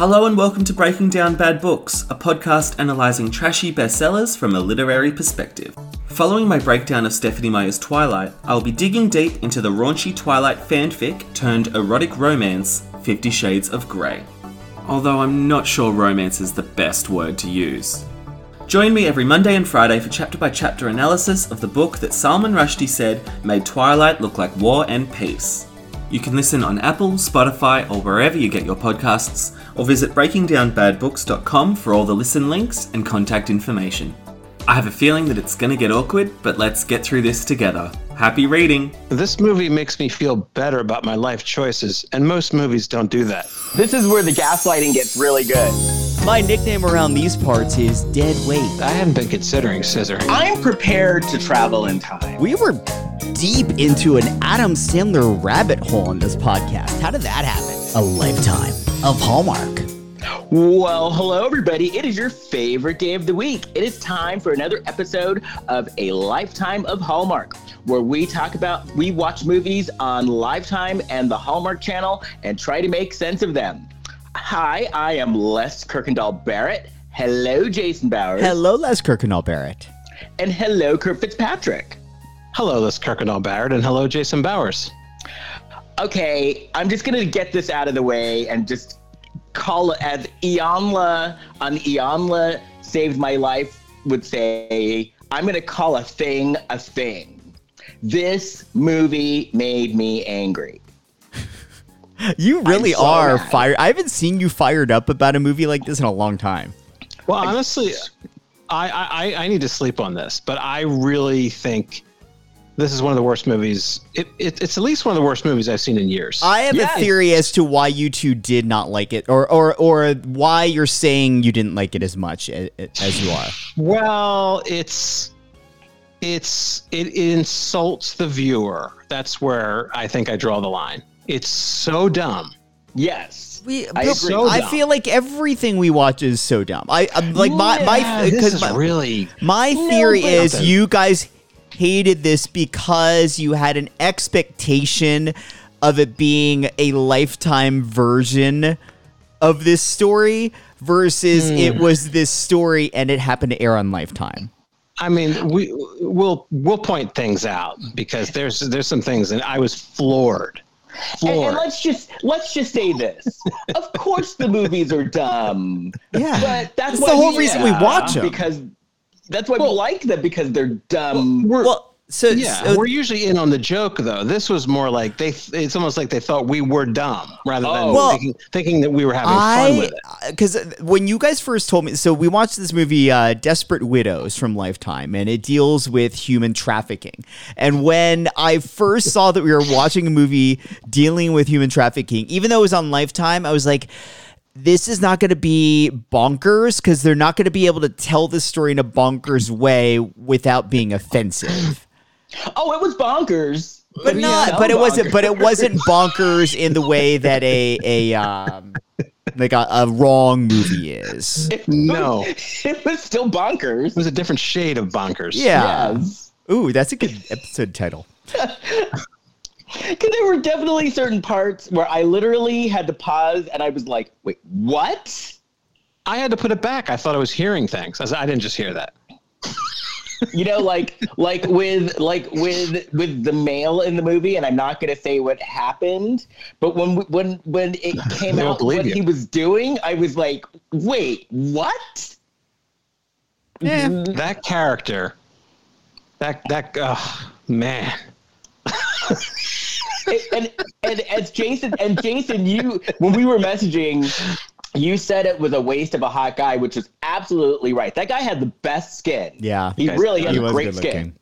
Hello and welcome to Breaking Down Bad Books, a podcast analysing trashy bestsellers from a literary perspective. Following my breakdown of Stephenie Meyer's Twilight, I'll be digging deep into the raunchy Twilight fanfic turned erotic romance, Fifty Shades of Grey. Although I'm not sure romance is the best word to use. Join me every Monday and Friday for chapter by chapter analysis of the book that Salman Rushdie said made Twilight look like war and peace. You can listen on Apple, Spotify, or wherever you get your podcasts, or visit breakingdownbadbooks.com for all the listen links and contact information. I have a feeling that it's going to get awkward, but let's get through this together. Happy reading! This movie makes me feel better about my life choices, and most movies don't do that. This is where the gaslighting gets really good. My nickname around these parts is Dead Weight. I haven't been considering scissoring. I'm prepared to travel in time. We were deep into an Adam Sandler rabbit hole in this podcast. How did that happen? A lifetime of Hallmark. Well, hello, everybody. It is your favorite day of the week. It is time for another episode of A Lifetime of Hallmark, where we talk about, we watch movies on Lifetime and the Hallmark channel and try to make sense of them. Hi, I am Les Kirkendall Barrett. Hello, Jason Bowers. Hello, Les Kirkendall Barrett. And hello, Kurt Fitzpatrick. Hello, this is Kirkendall Barrett, and hello, Jason Bowers. Okay, I'm just going to get this out of the way and just call it as Iyanla on Iyanla Saved My Life would say, I'm going to call a thing a thing. This movie made me angry. You really so are mad. fired. I haven't seen you fired up about a movie like this in a long time. Well, honestly, I, I, I need to sleep on this, but I really think this is one of the worst movies. It, it, it's at least one of the worst movies I've seen in years. I have Yes. a theory as to why you two did not like it, or or or why you're saying you didn't like it as much as, as you are. well, it's it's it, it insults the viewer. That's where I think I draw the line. It's so dumb. Yes. We, I agree. So I feel like everything we watch is so dumb. I I'm like my my Yeah, this because is my, really my theory but- is you guys hated this because you had an expectation of it being a lifetime version of this story versus Hmm. it was this story and it happened to air on Lifetime. I mean, we we'll we'll point things out because there's there's some things, and I was floored. And, and let's just let's just say this. of course the movies are dumb. Yeah. But that's the whole we- reason we watch them Because that's why we like them because they're dumb. Well, so, yeah, so- we're usually in on the joke though. This was more like they. It's almost like they thought we were dumb rather than Oh. Well, thinking, thinking that we were having fun with it. because when you guys first told me, so we watched this movie, uh, Desperate Widows from Lifetime, and it deals with human trafficking. And when I first saw that we were watching a movie dealing with human trafficking, even though it was on Lifetime, I was like. This is not going to be bonkers because they're not going to be able to tell this story in a bonkers way without being offensive. Oh, it was bonkers. but Yeah, not so but it wasn't but it wasn't bonkers in the way that a a um like a, a wrong movie is No, it was still bonkers. it was a different shade of bonkers. yeah Yes. ooh that's a good episode title Because there were definitely certain parts where I literally had to pause and I was like, wait, what? I had to put it back. I thought I was hearing things. I, said, I didn't just hear that. You know, like like with like with with the male in the movie, and I'm not gonna say what happened, but when when when it came out what you. he was doing, I was like, wait, what? yeah mm. That character, that that oh, man. and and as Jason and Jason, you when we were messaging, you said it was a waste of a hot guy, which is absolutely right. That guy had the best skin. Yeah. he Guys, really had he a was great skin.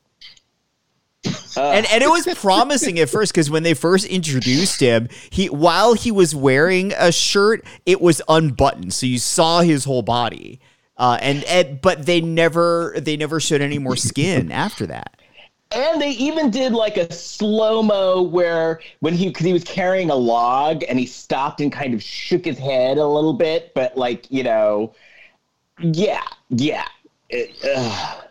Uh, and and it was promising at first because when they first introduced him he while he was wearing a shirt it was unbuttoned so you saw his whole body uh, and, and but they never they never showed any more skin after that And they even did like a slow mo where when he because he was carrying a log and he stopped and kind of shook his head a little bit, but like you know, yeah, yeah. It.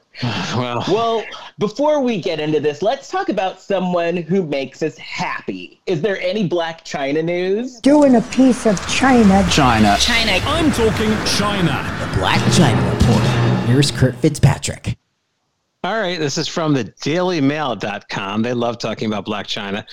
Well, Well, before we get into this, let's talk about someone who makes us happy. Is there any Blac Chyna news? doing a piece of China. China. China. I'm talking China. The Blac Chyna Report. Here's Kurt Fitzpatrick. All right, this is from the dailymail.com. They love talking about Blac Chyna.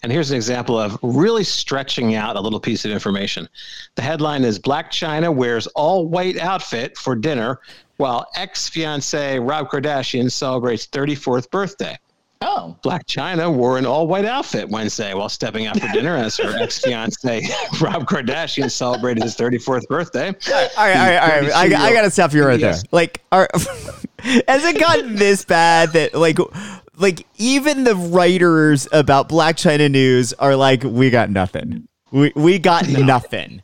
And here's an example of really stretching out a little piece of information. The headline is Blac Chyna wears all white outfit for dinner while ex fiance Rob Kardashian celebrates 34th birthday. Oh, Blac Chyna wore an all white outfit Wednesday while stepping out for dinner as her ex fiance Rob Kardashian celebrated his 34th birthday. All right, all right, all right. I, I gotta stop you right there. Like, are, has it gotten this bad that like, like even the writers about Blac Chyna news are like, we got nothing. We we got nothing.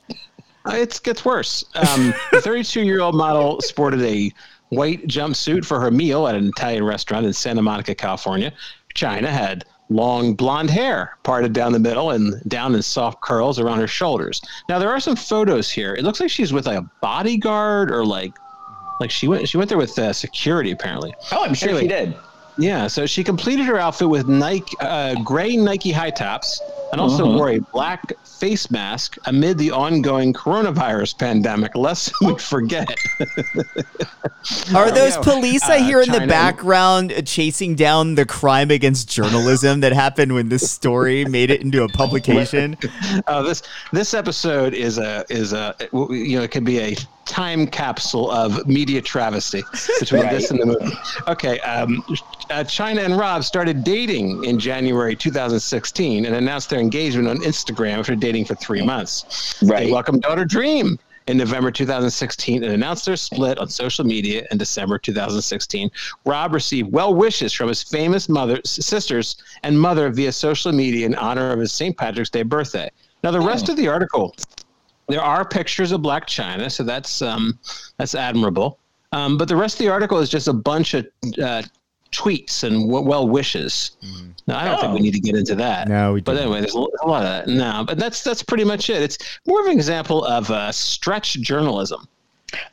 Uh, It gets worse. Um, the 32 year old model sported a white jumpsuit for her meal at an Italian restaurant in Santa Monica, California. Chyna had long blonde hair parted down the middle and down in soft curls around her shoulders. Now there are some photos here. It looks like she's with like a bodyguard or like like she went she went there with uh, security apparently. oh, I'm sure she did. Yeah, so she completed her outfit with Nike, uh, gray Nike high tops, and also wore a black face mask amid the ongoing coronavirus pandemic. Lest we forget. Are those police I Uh, hear in the background chasing down the crime against journalism that happened when this story made it into a publication? Uh, this this episode is a is a you know it could be a time capsule of media travesty between Right. this and the movie. Okay, um, uh, Chyna and Rob started dating in January 2016 and announced their engagement on Instagram after dating for three months. Right. They welcomed daughter Dream in November 2016 and announced their split on social media in December 2016. Rob received well wishes from his famous mother, sisters, and mother via social media in honor of his St. Patrick's Day birthday. Now, the rest of the article, there are pictures of Blac Chyna, so that's um, that's admirable. Um, but the rest of the article is just a bunch of uh, tweets and w- well wishes. Now, I don't think we Oh. need to get into that. No, we But don't. But anyway, there's a, a lot of that. No, but that's that's pretty much it. It's more of an example of uh, stretch journalism.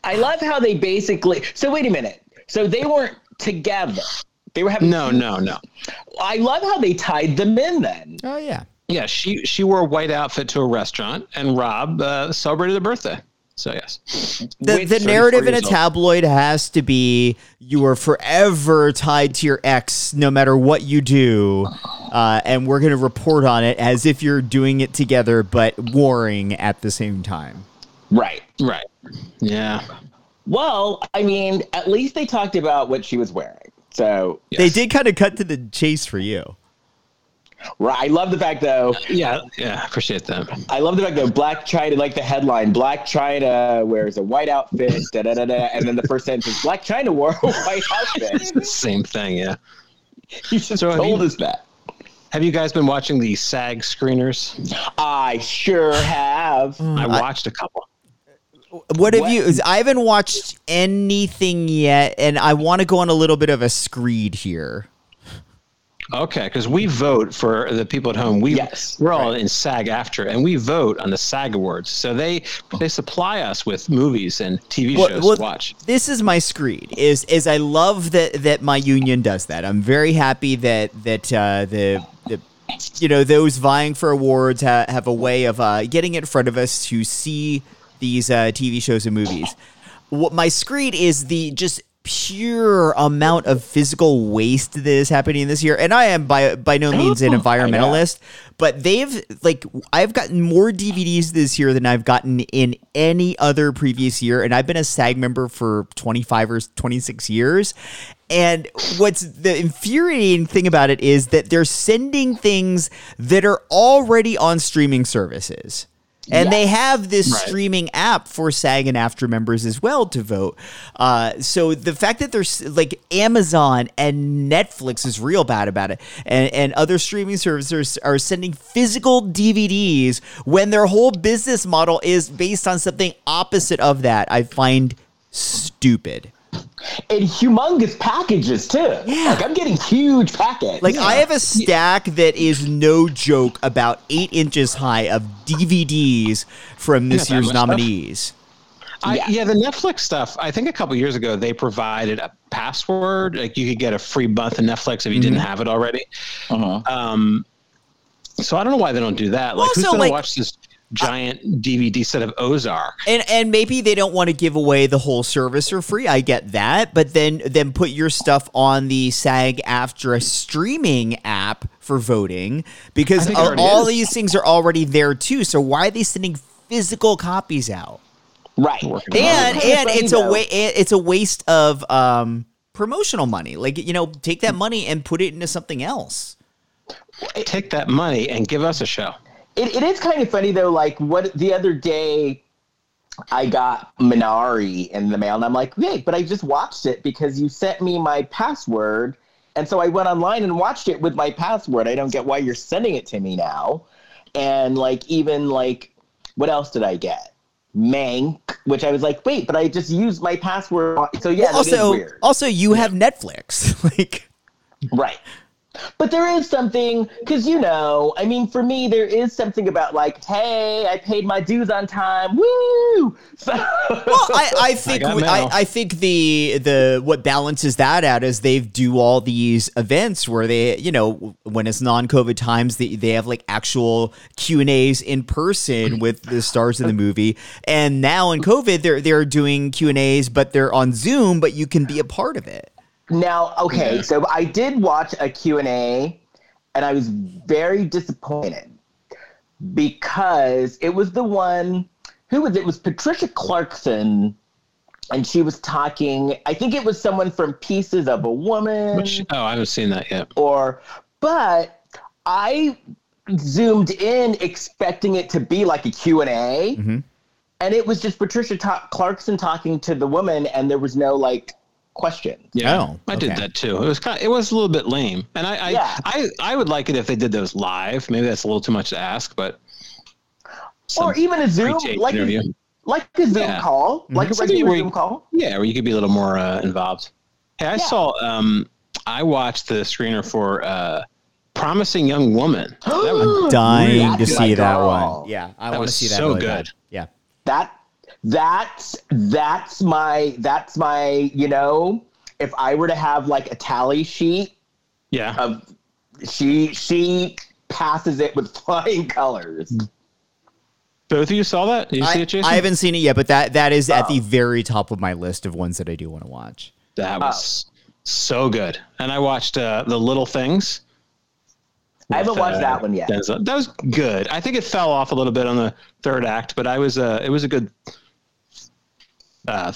I love how they basically. So wait a minute. So they weren't together. They were having. No, no, no. I love how they tied them in. Then Oh yeah. Yeah, she she wore a white outfit to a restaurant, and Rob uh, celebrated a birthday. So yes, The, With the narrative in a years old. tabloid has to be you are forever tied to your ex no matter what you do uh, and we're going to report on it as if you're doing it together but warring at the same time right. right. Yeah, Well, I mean, at least they talked about what she was wearing. So they did kind of cut to the chase for you right. I love the fact though. yeah, yeah. Appreciate that. I love the fact though. Blac Chyna, like the headline, Blac Chyna wears a white outfit. Da da da da. And then the first sentence Blac Chyna wore a white outfit. Same thing. Yeah. You just So have told you- us that. Have you guys been watching the SAG screeners? I sure have. Hmm, I watched a couple. what have What- you i haven't watched anything yet and i want to go on a little bit of a screed here Okay, because we vote for the people at home. We Yes, we're all in SAG-AFTRA, and we vote on the SAG awards. So they they supply us with movies and TV Well- shows well, to watch. This is my screed. Is is I love that that my union does that. I'm very happy that that uh, the the you know those vying for awards ha- have a way of uh, getting in front of us to see these uh, TV shows and movies. What my screed is the just pure amount of physical waste that is happening this year and i am by by no means an environmentalist but they've like I've gotten more DVDs this year than I've gotten in any other previous year, and I've been a SAG member for 25 or 26 years. And what's the infuriating thing about it is that they're sending things that are already on streaming services. And they have this Right. streaming app for SAG and AFTRA members as well to vote. Uh, so the fact that there's like Amazon and Netflix is real bad about it, and, and other streaming services are sending physical DVDs when their whole business model is based on something opposite of that, I find stupid. And humongous packages too. Yeah. Like I'm getting huge packets. Like I have a stack that is no joke, about eight inches high of DVDs from this that year's much stuff? nominees. I, Yeah. yeah. the Netflix stuff. I think a couple years ago they provided a password, like you could get a free month of Netflix if you didn't have it already. Uh-huh. Um, so I don't know why they don't do that. Like, who's Also, going like- to watch this giant DVD set of Ozark? And and maybe they don't want to give away the whole service for free. I get that, but then then put your stuff on the SAG-AFTRA streaming app for voting because I all, is. these things are already there too. So why are they sending physical copies out? Right. And Kinda and funny, it's a though. way it's a waste of um promotional money. Like you know, take that money and put it into something else. Take that money and give us a show. It, it is kind of funny though. Like what the other day, I got Minari in the mail, and I'm like, Vic, but I just watched it because you sent me my password, and so I went online and watched it with my password. I don't get why you're sending it to me now. And like even like, what else did I get? Mank, which I was like, wait, but I just used my password. So yeah, is also, weird. also you have Netflix. like Right. But there is something, because you know, I mean, for me, there is something about like, hey, I paid my dues on time. Woo! So, well, I, I think got I. I, think the the what balances that out is they do all these events where they you know when it's non-COVID times they, they have like actual Q and A's in person with the stars of the movie, and now in COVID they're they're doing Q and A's but they're on Zoom, but you can be a part of it. Now, okay, so I did watch a Q&A, and I was very disappointed because it was the one, who was it? It was Patricia Clarkson, and she was talking, I think it was someone from Pieces of a Woman. Which, oh, I haven't seen that yet. or but i zoomed in expecting it to be like a q&a Mm-hmm. and it was just patricia Ta- clarkson talking to the woman and there was no like question Yeah, Oh, I did that too. It was kind of, it was a little bit lame, and I I, Yeah. I I would like it if they did those live. Maybe that's a little too much to ask, but or even a zoom like interview. a, like a zoom Yeah. call like a regular where you- zoom call Yeah, where you could be a little more uh, involved. Hey, I Yeah. saw. Um, I watched the screener for uh, "Promising Young Woman." That was, Dying to see that one. Yeah, I want to see that. so really good. bad. Yeah. that that's that's my that's my you know if i were to have like a tally sheet yeah, of she she passes it with flying colors both of you saw that. Did you see I, it, Jason? I haven't seen it yet, but that that is at Oh. the very top of my list of ones that I do want to watch. That was so good. And I watched uh, the Little Things. I haven't watched uh, that one yet. Denzel. That was good. I think it fell off a little bit on the third act, but I was uh, it was a good uh,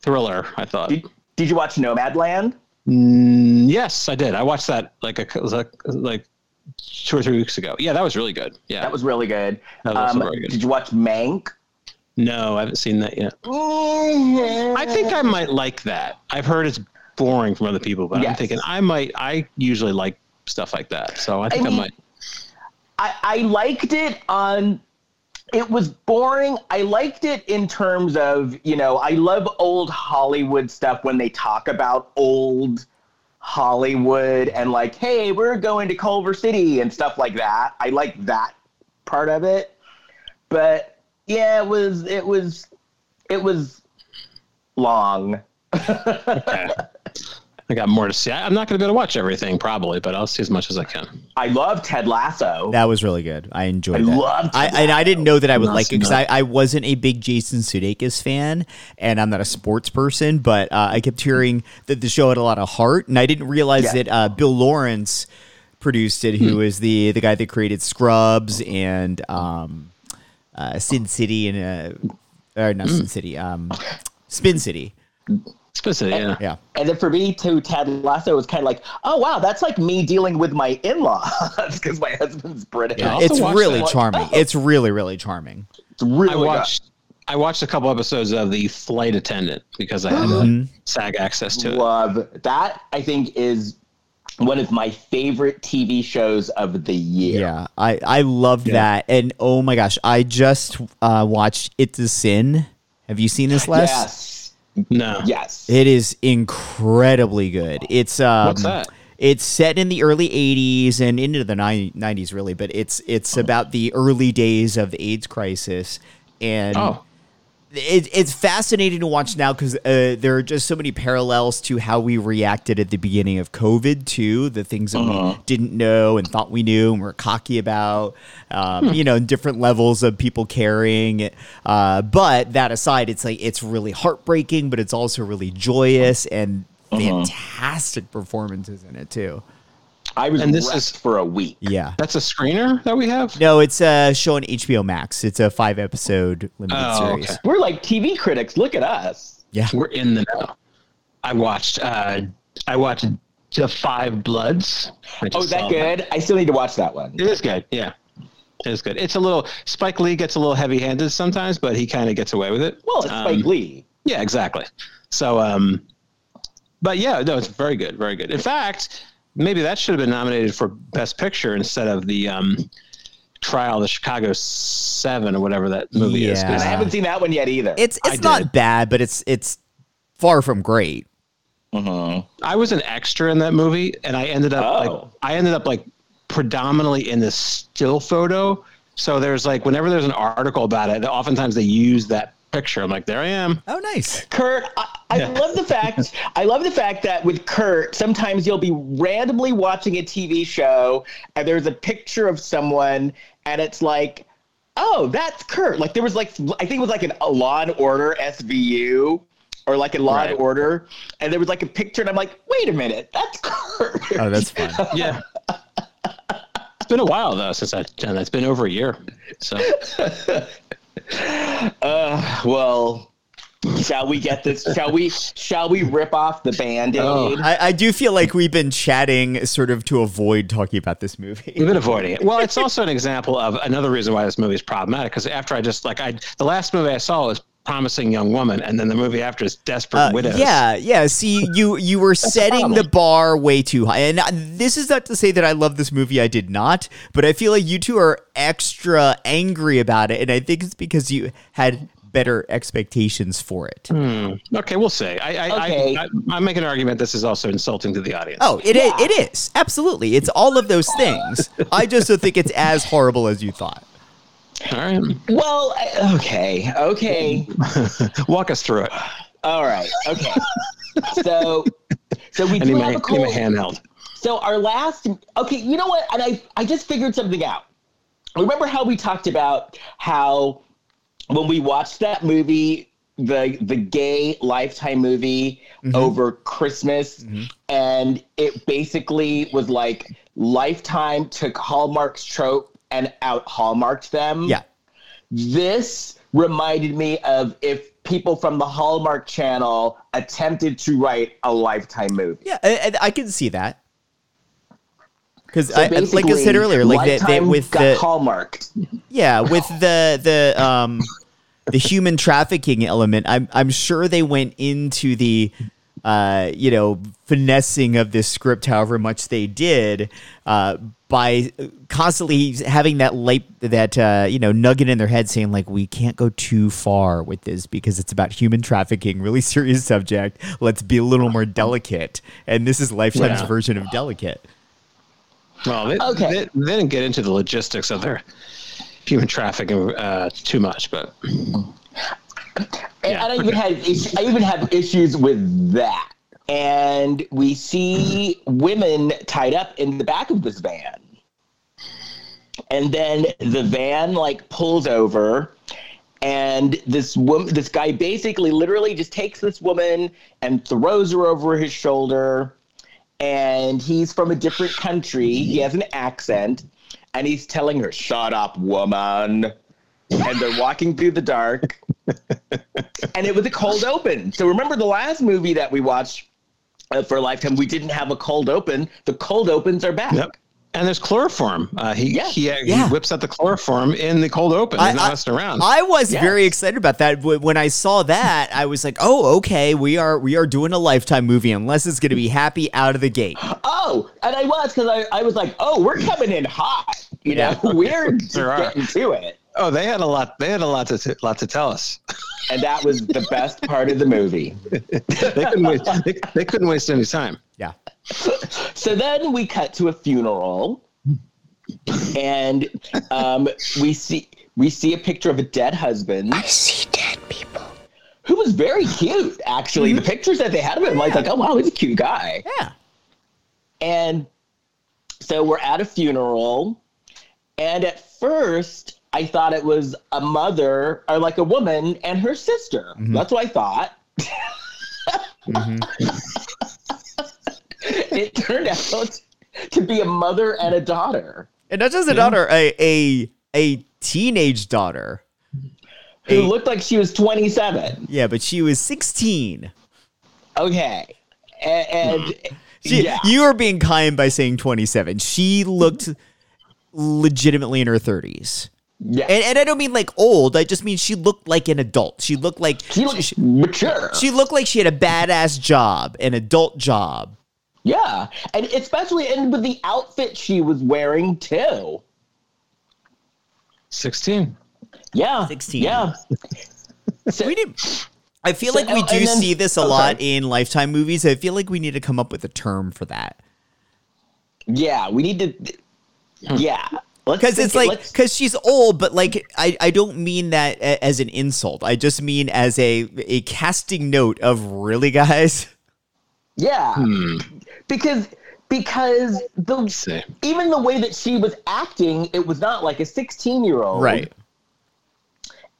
thriller. I thought. Did, did you watch Nomadland? Mm, yes, I did. I watched that like a like two or three weeks ago. Yeah, that was really good. Yeah, That was really good. That was um, good. Did you watch Mank? no, I haven't seen that yet. I I think I might like that. I've heard it's boring from other people, but I'm thinking I might. I usually like stuff like that, so I think I, mean- might. I, I liked it on. It was boring. I liked it in terms of you know I love old Hollywood stuff when they talk about old Hollywood and like hey we're going to Culver City and stuff like that. I like that part of it, but yeah, it was it was it was long. I got more to see. I, I'm not going to be able to watch everything probably, but I'll see as much as I can. I love Ted Lasso. That was really good. I enjoyed I that. loved I, that. and I didn't know that I would Not like it because I, I wasn't a big Jason Sudeikis fan, and I'm not a sports person. But uh, I kept hearing that the show had a lot of heart, and I didn't realize Yeah. that uh, Bill Lawrence produced it, who is the the guy that created Scrubs and um, uh, Sin City and uh, or not Sin City, um, Spin City. Specific, yeah. Yeah. And then for me, to Ted Lasso was kind of like, oh wow, that's like me dealing with my in-laws because my husband's British. Yeah, it's really that. charming. It's really, really charming. It's really I good. watched. I watched a couple episodes of the Flight Attendant because I had uh, SAG access to it. Love that. I think is one of my favorite TV shows of the year. Yeah, I I loved that, and oh my gosh, I just uh, watched It's a Sin. Have you seen this, Les? Yes. No, Yes. It is incredibly good. It's um, What's that? It's set in the early '80s and into the '90s, really, but it's it's about the early days of the AIDS crisis, and Oh, it, it's fascinating to watch now because uh, there are just so many parallels to how we reacted at the beginning of COVID too. The things that Uh-huh. we didn't know and thought we knew and were cocky about. Um, Hmm. You know, different levels of people caring. Uh, but that aside, it's like it's really heartbreaking, but it's also really joyous and Uh-huh. fantastic performances in it too. I was And this is- for a week. Yeah. That's a screener that we have. No, it's a show on HBO Max. It's a five episode limited Oh, series. okay. We're like TV critics. Look at us. Yeah. We're in the know. I watched. uh I watched the Five Bloods. Oh, is that saw good? I still need to watch that one. It is good. Yeah, it is good. It's a little. Spike Lee gets a little heavy-handed sometimes, but he kind of gets away with it. Well, it's Um, Spike Lee. Yeah, exactly. So, um, but yeah, no, it's very good, very good. In fact, maybe that should have been nominated for Best Picture instead of the um, Trial of the Chicago Seven or whatever that movie is. 'cause And I haven't seen that one yet either. It's I it's not did. bad, but it's it's far from great. Mhm. I was an extra in that movie, and I ended up like Oh. I ended up like predominantly in the still photo. So there's like whenever there's an article about it, oftentimes they use that picture. I'm like, there I am. Oh, nice. Kurt, I, I love the fact I love the fact that with Kurt, sometimes you'll be randomly watching a TV show and there's a picture of someone and it's like, oh, that's Kurt. Like there was like I think it was like an, a Law and Order SVU or like a Law Right. and Order, and there was like a picture and I'm like, wait a minute, that's Kurt. Oh, that's fun. Yeah. it's been a while though since I've done that. It's been over a year. So Uh, well. Shall we get this? Shall we? Shall we rip off the band-aid? Oh. I, I do feel like we've been chatting sort of to avoid talking about this movie. we've been avoiding it. Well, it's also an example of another reason why this movie is problematic. Because after I just like I, the last movie I saw was Promising Young Woman, and then the movie after is Desperate Uh, Widows. yeah, yeah. See, you you were setting the problem. bar way too high, and uh, this is not to say that I love this movie. I did not, but I feel like you two are extra angry about it, and I think it's because you had better expectations for it. Hmm. Okay, we'll say. I, I, Okay. I, I, I make an argument. This is also insulting to the audience. Oh, it is. It is absolutely. It's all of those things. I just don't think it's as horrible as you thought. all right. Well, okay, okay. Walk us through it. All right. Okay. So, so we I do need have my, a I need cold. handheld. So our last. Okay. You know what? And I I just figured something out. Remember how we talked about how when we watched that movie, the the gay Lifetime movie over Christmas, and it basically was like Lifetime took Hallmark's trope and out Hallmarked them. Yeah. This reminded me of if people from the Hallmark Channel attempted to write a Lifetime movie. Yeah, I, I can see that. Because So like I said earlier, like they, they with got the hallmarked. yeah with the the um the human trafficking element, I'm I'm sure they went into the uh you know finessing of this script, however much they did, uh by constantly having that light that uh you know nugget in their head saying like we can't go too far with this because it's about human trafficking, really serious subject. Let's be a little more delicate, and this is Lifetime's Yeah. version of delicate. Well, they, Okay. they, they didn't get into the logistics of their human trafficking uh, too much, but Yeah, I even had I even have issues with that. And we see women tied up in the back of this van. And then the van like pulls over and this woman this guy basically literally just takes this woman and throws her over his shoulder and he's from a different country. He has an accent and he's telling her, "Shut up, woman." and they're walking through the dark. and it was a cold open. So remember the last movie that we watched uh, for a Lifetime, we didn't have a cold open. The cold opens are back. Yep. And there's chloroform. Uh, he, Yeah. he, uh, Yeah. he whips out the chloroform in the cold open. He's not messing around. I was Yes. very excited about that. When I saw that, I was like, "Oh, okay, we are we are doing a lifetime movie, unless it's going to be happy out of the gate." Oh, and I was because I, I was like, oh, we're coming in hot. You know, we're just There are. getting to it. oh, they had a lot. They had a lot to t- lot to tell us. And that was the best part of the movie. they couldn't waste. They, they couldn't waste any time. Yeah, So then we cut to a funeral, and um, we see we see a picture of a dead husband. I see dead people. Who was very cute, actually. The mm-hmm. pictures that they had of him, like, like, oh wow, he's a cute guy. Yeah. And so we're at a funeral, and at first I thought it was a mother or like a woman and her sister. Mm-hmm. That's what I thought. Mm-hmm. it turned out to be a mother and a daughter And not just a daughter, a a a teenage daughter. who A- looked like she was 27. Yeah, but she was 16. Okay. And, and She, yeah. You are being kind by saying 27. She looked legitimately in her 30s. yeah. And, and I don't mean like old. I just mean she looked like an adult. She looked like she looked mature. she looked like she had a badass job, an adult job. Yeah, and especially and with the outfit she was wearing too. 16. Yeah, 16. Yeah, so, We need. I feel So- like we do then- see this a oh, lot sorry. in Lifetime movies. I feel like we need to come up with a term for that yeah. We need to. Hmm. Yeah, because it's like let's- because she's old, but like I I don't mean that as an insult. I just mean as a a casting note of really guys. yeah, Hmm. because because the even the way that she was acting, it was not like a sixteen year old, Right.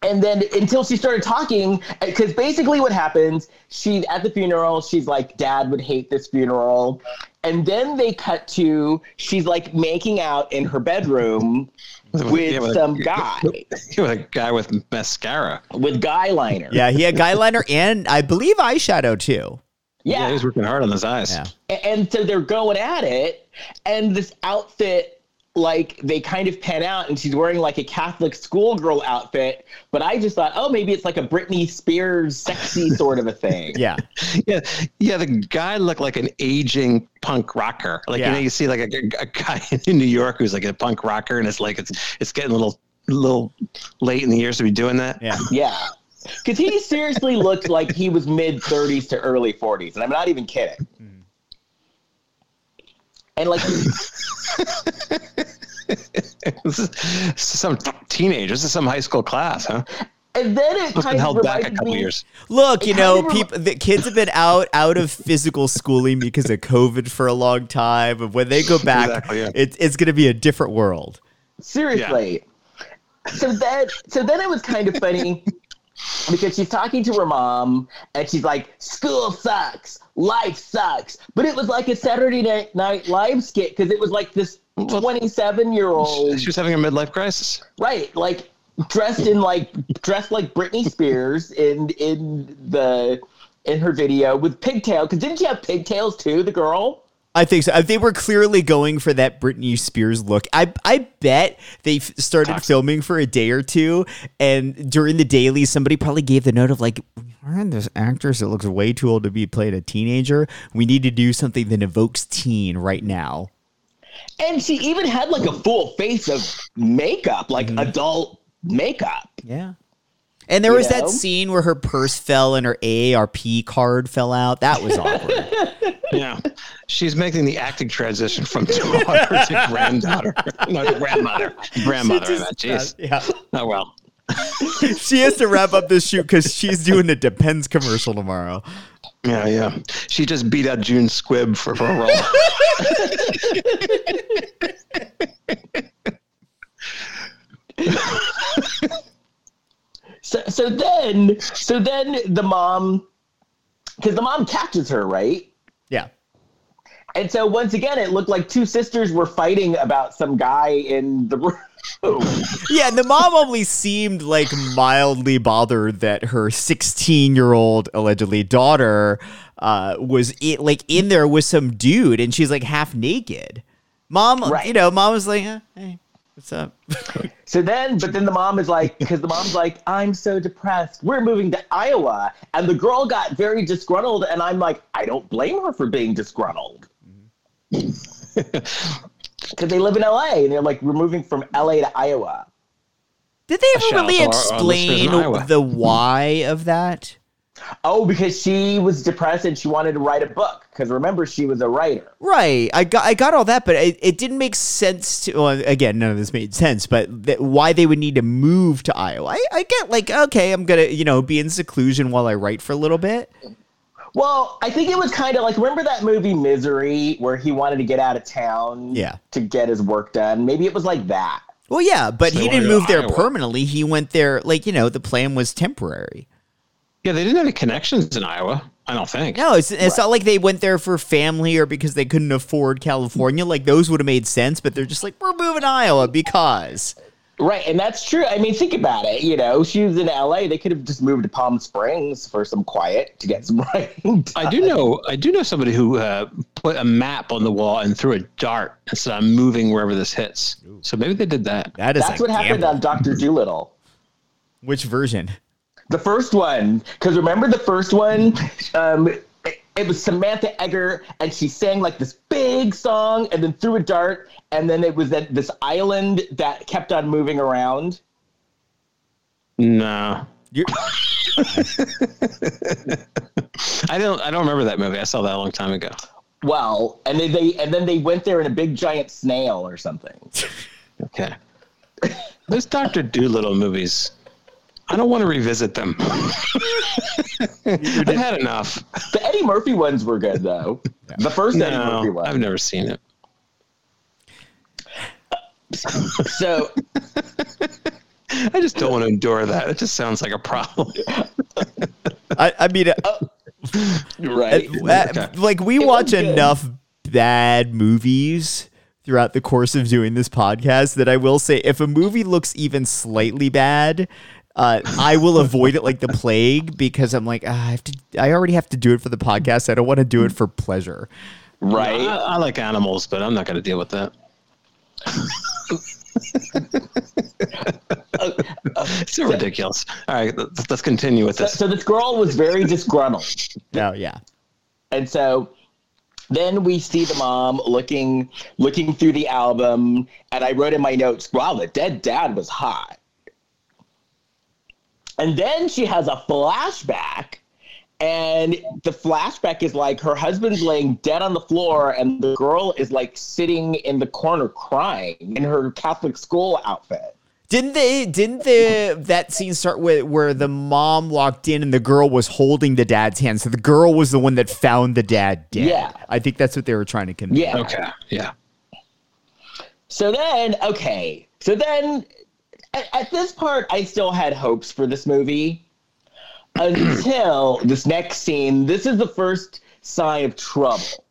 and then until she started talking because basically what happens she at the funeral she's like dad would hate this funeral and then they cut to she's like making out in her bedroom with Yeah, with- some guy With a guy with mascara. with guy liner Yeah, he had guy liner and I believe eyeshadow too. Yeah, yeah, he working hard on his eyes. Yeah. And so they're going at it and this outfit like they kind of pan out and she's wearing like a catholic schoolgirl outfit but i just thought oh maybe it's like a britney spears sexy sort of a thing Yeah. Yeah, yeah. The guy looked like an aging punk rocker. Like Yeah. you know, you see like a, a guy in New York who's like a punk rocker, and it's like it's it's getting a little little late in the years to be doing that. Yeah. Yeah. Because he seriously looked like he was mid 30s to early 40s. And I'm not even kidding. Hmm. And like, this is some teenager. This is some high school class, huh? and then it Must kind been of held back a couple me, years. Look, you know, kind of people the kids have been out out of physical schooling because of COVID for a long time. And when they go back, Exactly, yeah. it, it's going to be a different world. Seriously. So then, so then it was kind of funny because she's talking to her mom and she's like, "School sucks, life sucks," but it was like a Saturday Night, night Live skit because it was like this 27 year old She was having a midlife crisis. Right, like dressed in like dressed like Britney Spears in in the in her video with pigtail. Because didn't she have pigtails too, the girl? I think so. Uh, They were clearly going for that Britney Spears look. I I bet they f- started filming for a day or two, and during the daily, somebody probably gave the note of like, "We're this actress that looks way too old to be playing a teenager. We need to do something that evokes teen right now." And she even had like a full face of makeup, like adult makeup. Yeah. And there You was know? that scene where her purse fell and her AARP card fell out. That was awkward. Yeah, she's making the acting transition from daughter to granddaughter. No, grandmother. Grandmother. I meant. Uh, jeez. yeah. Oh well. She has to wrap up this shoot because she's doing a Depends commercial tomorrow. Yeah, yeah. She just beat out June Squibb for, for a role. So so then so then the mom because the mom catches her, right? And so once again it looked like two sisters were fighting about some guy in the room. Yeah, and the mom only seemed like mildly bothered that her 16 year old allegedly daughter uh, was i like in there with some dude, and she's like half naked. Mom, Right. you know, mom was like, eh, "Hey, what's up?" So then, but then the mom is like, because the mom's like, I'm so depressed. We're moving to Iowa. And the girl got very disgruntled. And I'm like, I don't blame her for being disgruntled. Because they live in LA. And they're like, we're moving from LA to Iowa. Did they ever shout out really to our- our listeners in explain the why of that? Oh, because she was depressed and she wanted to write a book. Because remember, she was a writer. Right. I got I got all that, but it, it didn't make sense to. Well, again, none of this made sense. But th- why they would need to move to Iowa? I, I get like okay, I'm gonna you know be in seclusion while I write for a little bit. Well, I think it was kind of like remember that movie Misery, where he wanted to get out of town, Yeah. to get his work done. Maybe it was like that. Well, yeah, but So he didn't move there Iowa. permanently. He went there like you know the plan was temporary. Yeah, they didn't have any connections in Iowa. I don't think. No, it's it's not like they went there for family or because they couldn't afford California. Like those would have made sense, but they're just like we're moving to Iowa because. Right, and that's true. I mean, think about it. You know, she was in LA. They could have just moved to Palm Springs for some quiet to get some writing. I do know. I do know somebody who uh, put a map on the wall and threw a dart and said, "I'm moving wherever this hits." So maybe they did that. That is That's a what happened on Doctor Dolittle. Which version? The first one, because remember the first one, um, it, it was Samantha Eggar, and she sang like this big song, and then threw a dart, and then it was at this island that kept on moving around. No, You're, I don't. I don't remember that movie. I saw that a long time ago. Well, and they, they and then they went there in a big giant snail or something. Okay. Those Doctor Dolittle movies. I don't want to revisit them. I've had enough. The Eddie Murphy ones were good though. The first Eddie Murphy one. I've never seen it. So I just don't want to endure that. It just sounds like a problem. I, I mean, uh, right. uh, Okay. like we It watch enough bad movies throughout the course of doing this podcast that I will say if a movie looks even slightly bad. Uh, I will avoid it like the plague because I'm like ah, I have to. I already have to do it for the podcast. I don't want to do it for pleasure. right. I, I like animals, but I'm not going to deal with that. it's so ridiculous. All right, let's, let's continue with So, this. so this girl was very disgruntled. No, yeah. And so then we see the mom looking looking through the album, and I wrote in my notes, "Wow, the dead dad was hot." And then she has a flashback, and the flashback is like her husband's laying dead on the floor, and the girl is like sitting in the corner crying in her Catholic school outfit. Didn't they? Didn't the that scene start with where the mom walked in and the girl was holding the dad's hand? So the girl was the one that found the dad dead. Yeah. I think that's what they were trying to convey. Yeah. Okay, yeah. So then, okay. So then, at, at this part, I still had hopes for this movie until this next scene. This is the first sign of trouble.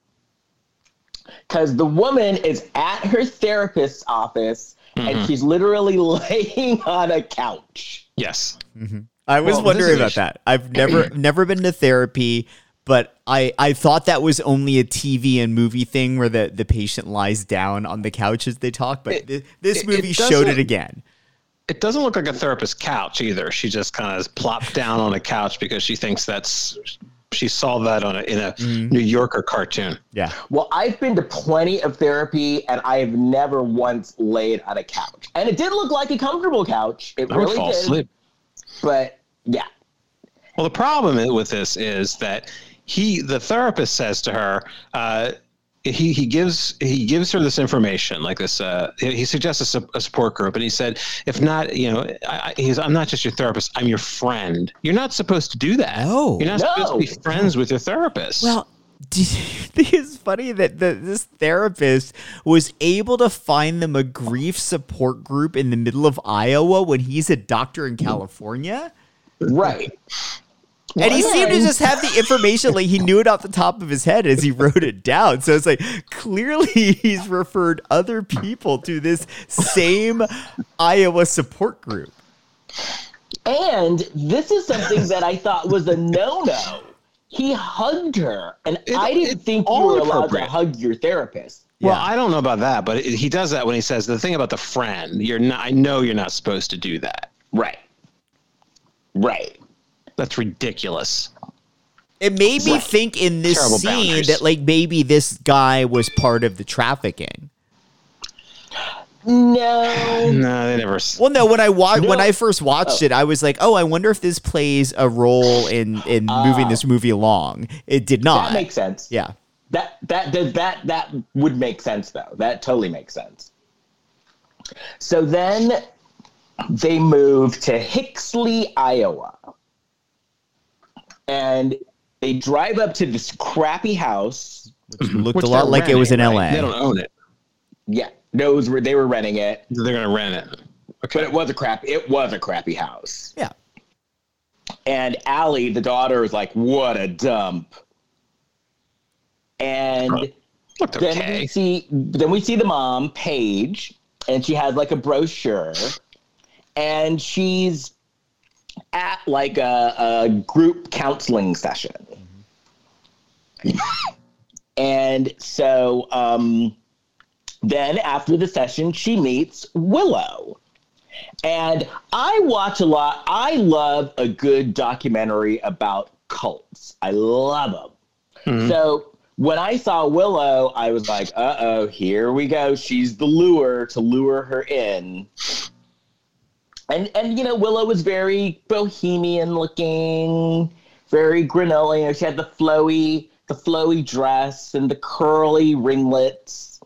Because the woman is at her therapist's office and she's literally laying on a couch. Yes. Mm-hmm. I was Well, wondering about sh- that. I've never never been to therapy, but I I thought that was only a TV and movie thing where the the patient lies down on the couch as they talk. But It- thi- this it- movie it showed it again. It doesn't look like a therapist's couch either. She just kind of plopped down on a couch because she thinks that's she saw that on a, in a New Yorker cartoon. Yeah. Well, I've been to plenty of therapy and I have never once laid on a couch. And it did look like a comfortable couch. It I would really fall did. asleep. But yeah. Well, the problem with this is that he, the therapist, says to her, uh, he he gives he gives her this information like this. Uh, he he suggests a, su- a support group, and he said, if not, you know, I, I- he's I'm not just your therapist, I'm your friend. You're not supposed to do that. No. you're not supposed to be friends with your therapist. Well, do you think it's funny that the, this therapist was able to find them a grief support group in the middle of Iowa when he's a doctor in California? Right. And he seemed to just have the information, like he knew it off the top of his head as he wrote it down. So it's like clearly he's referred other people to this same Iowa support group. And this is something that I thought was a no no. He hugged her, and It- I didn't think you were allowed to hug your therapist. Well, Yeah. I don't know about that, but it, he does that when he says the thing about the friend. You're not. I know you're not supposed to do that. Right. Right. That's ridiculous. It made me Right. think in this Terrible scene boundaries. that like maybe this guy was part of the trafficking. No. No, they never. Well, no. When I wa- when I first watched oh. it, I was like, "Oh, I wonder if this plays a role in in ah. moving this movie along." It did not. That makes sense. yeah. That that that that that would make sense though. That totally makes sense. So then they move to Hixley, Iowa. And they drive up to this crappy house. Which mm-hmm. looked which a lot they're like it was in renting, L.A. right? They don't own it. Yeah, those were they were renting it, They're gonna rent it. Okay. but it was a crap it was a crappy house. Yeah. And Allie, the daughter, is like, "What a dump." And Looked then okay. we see then we see the mom paige and she has like a brochure and she's at like a, a group counseling session. And so um, then after the session she meets willow. And i watch a lot i love a good documentary about cults. I love them so when I saw Willow, I was like, uh oh, here we go. She's the lure to lure her in. And and you know, Willow was very bohemian looking, very granola. You know, she had the flowy, the flowy dress and the curly ringlets.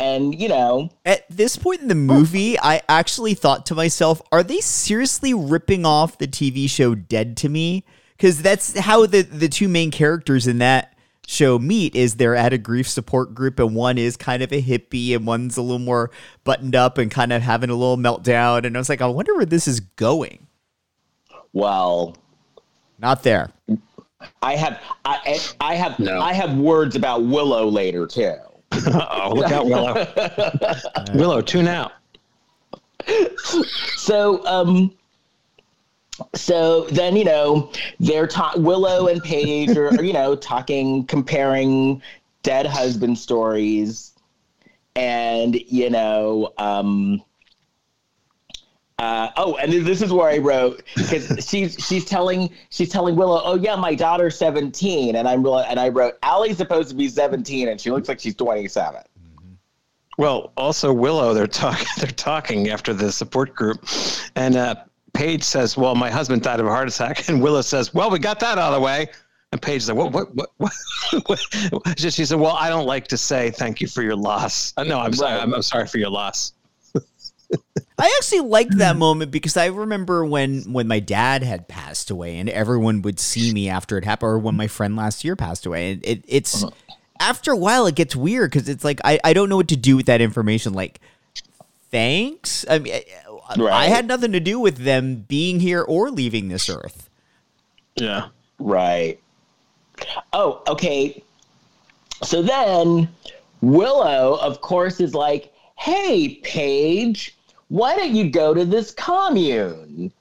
And you know, At this point in the movie, oh. I actually thought to myself, are they seriously ripping off the TV show Dead to Me? Because that's how the, the two main characters in that show meet is they're at a grief support group and one is kind of a hippie and one's a little more buttoned up and kind of having a little meltdown. And I was like, I wonder where this is going. well, Not there. I have I I have No. I have words about Willow later too. oh, look out, Willow. Willow, tune out. So, um, so then you know they're ta- Willow and Paige are, are, you know talking, comparing dead husband stories, and you know, um, uh, oh, and this is where I wrote because she's she's telling she's telling Willow, oh yeah, my daughter's seventeen, and I'm and I wrote Allie's supposed to be seventeen, and she looks like she's twenty seven. Well, also Willow, they're talking. They're talking after the support group, and uh, Paige says, "Well, my husband died of a heart attack," and Willow says, "Well, we got that out of the way." And Paige said, "What? What? What?" what? she she said, "Well, I don't like to say thank you for your loss. Uh, no, I'm sorry. I'm, I'm sorry for your loss." I actually liked that moment because I remember when when my dad had passed away and everyone would see me after it happened, or when my friend last year passed away. And it, it's after a while it gets weird because it's like I, I don't know what to do with that information. Like, thanks. I mean, I- I had nothing to do with them being here or leaving this earth. Yeah. Right. Oh, okay. So then Willow, of course, is like, hey, Paige, why don't you go to this commune?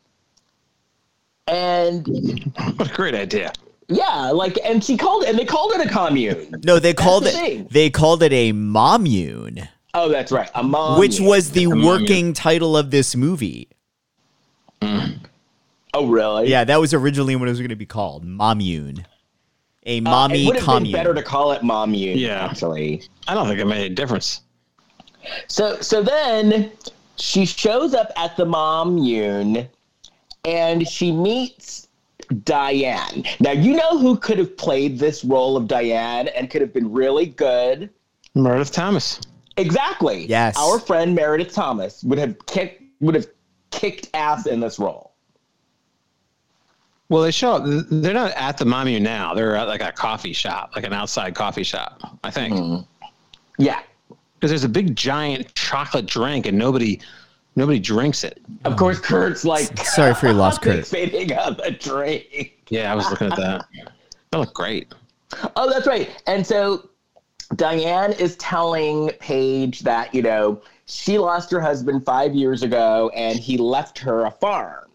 And What a great idea. yeah, like, and she called and they called it a commune. No, they called the it thing. they called it a mommune, Oh, that's right. A mom. which was the mommune. working title of this movie. Oh, really? Yeah, that was originally what it was going to be called, mommune. A Uh, mommy it would have been commune. better to call it mommune, Yeah. actually. I don't think it made a difference. So so then she shows up at the mommune and she meets Diane. Now you know who could have played this role of Diane and could have been really good? Meredith Thomas. Exactly. Yes. Our friend Meredith Thomas would have kicked would have kicked ass in this role. Well, they show up. They're not at the mommy now. They're at like a coffee shop, like an outside coffee shop, I think. Hmm. Yeah. Because there's a big giant chocolate drink and nobody nobody drinks it. Of course Kurt's like Sorry for your loss, Kurt. fixating on the drink. Yeah, I was looking at that. That looked great. Oh, that's right. And so Diane is telling Paige that, you know, she lost her husband five years ago and he left her a farm.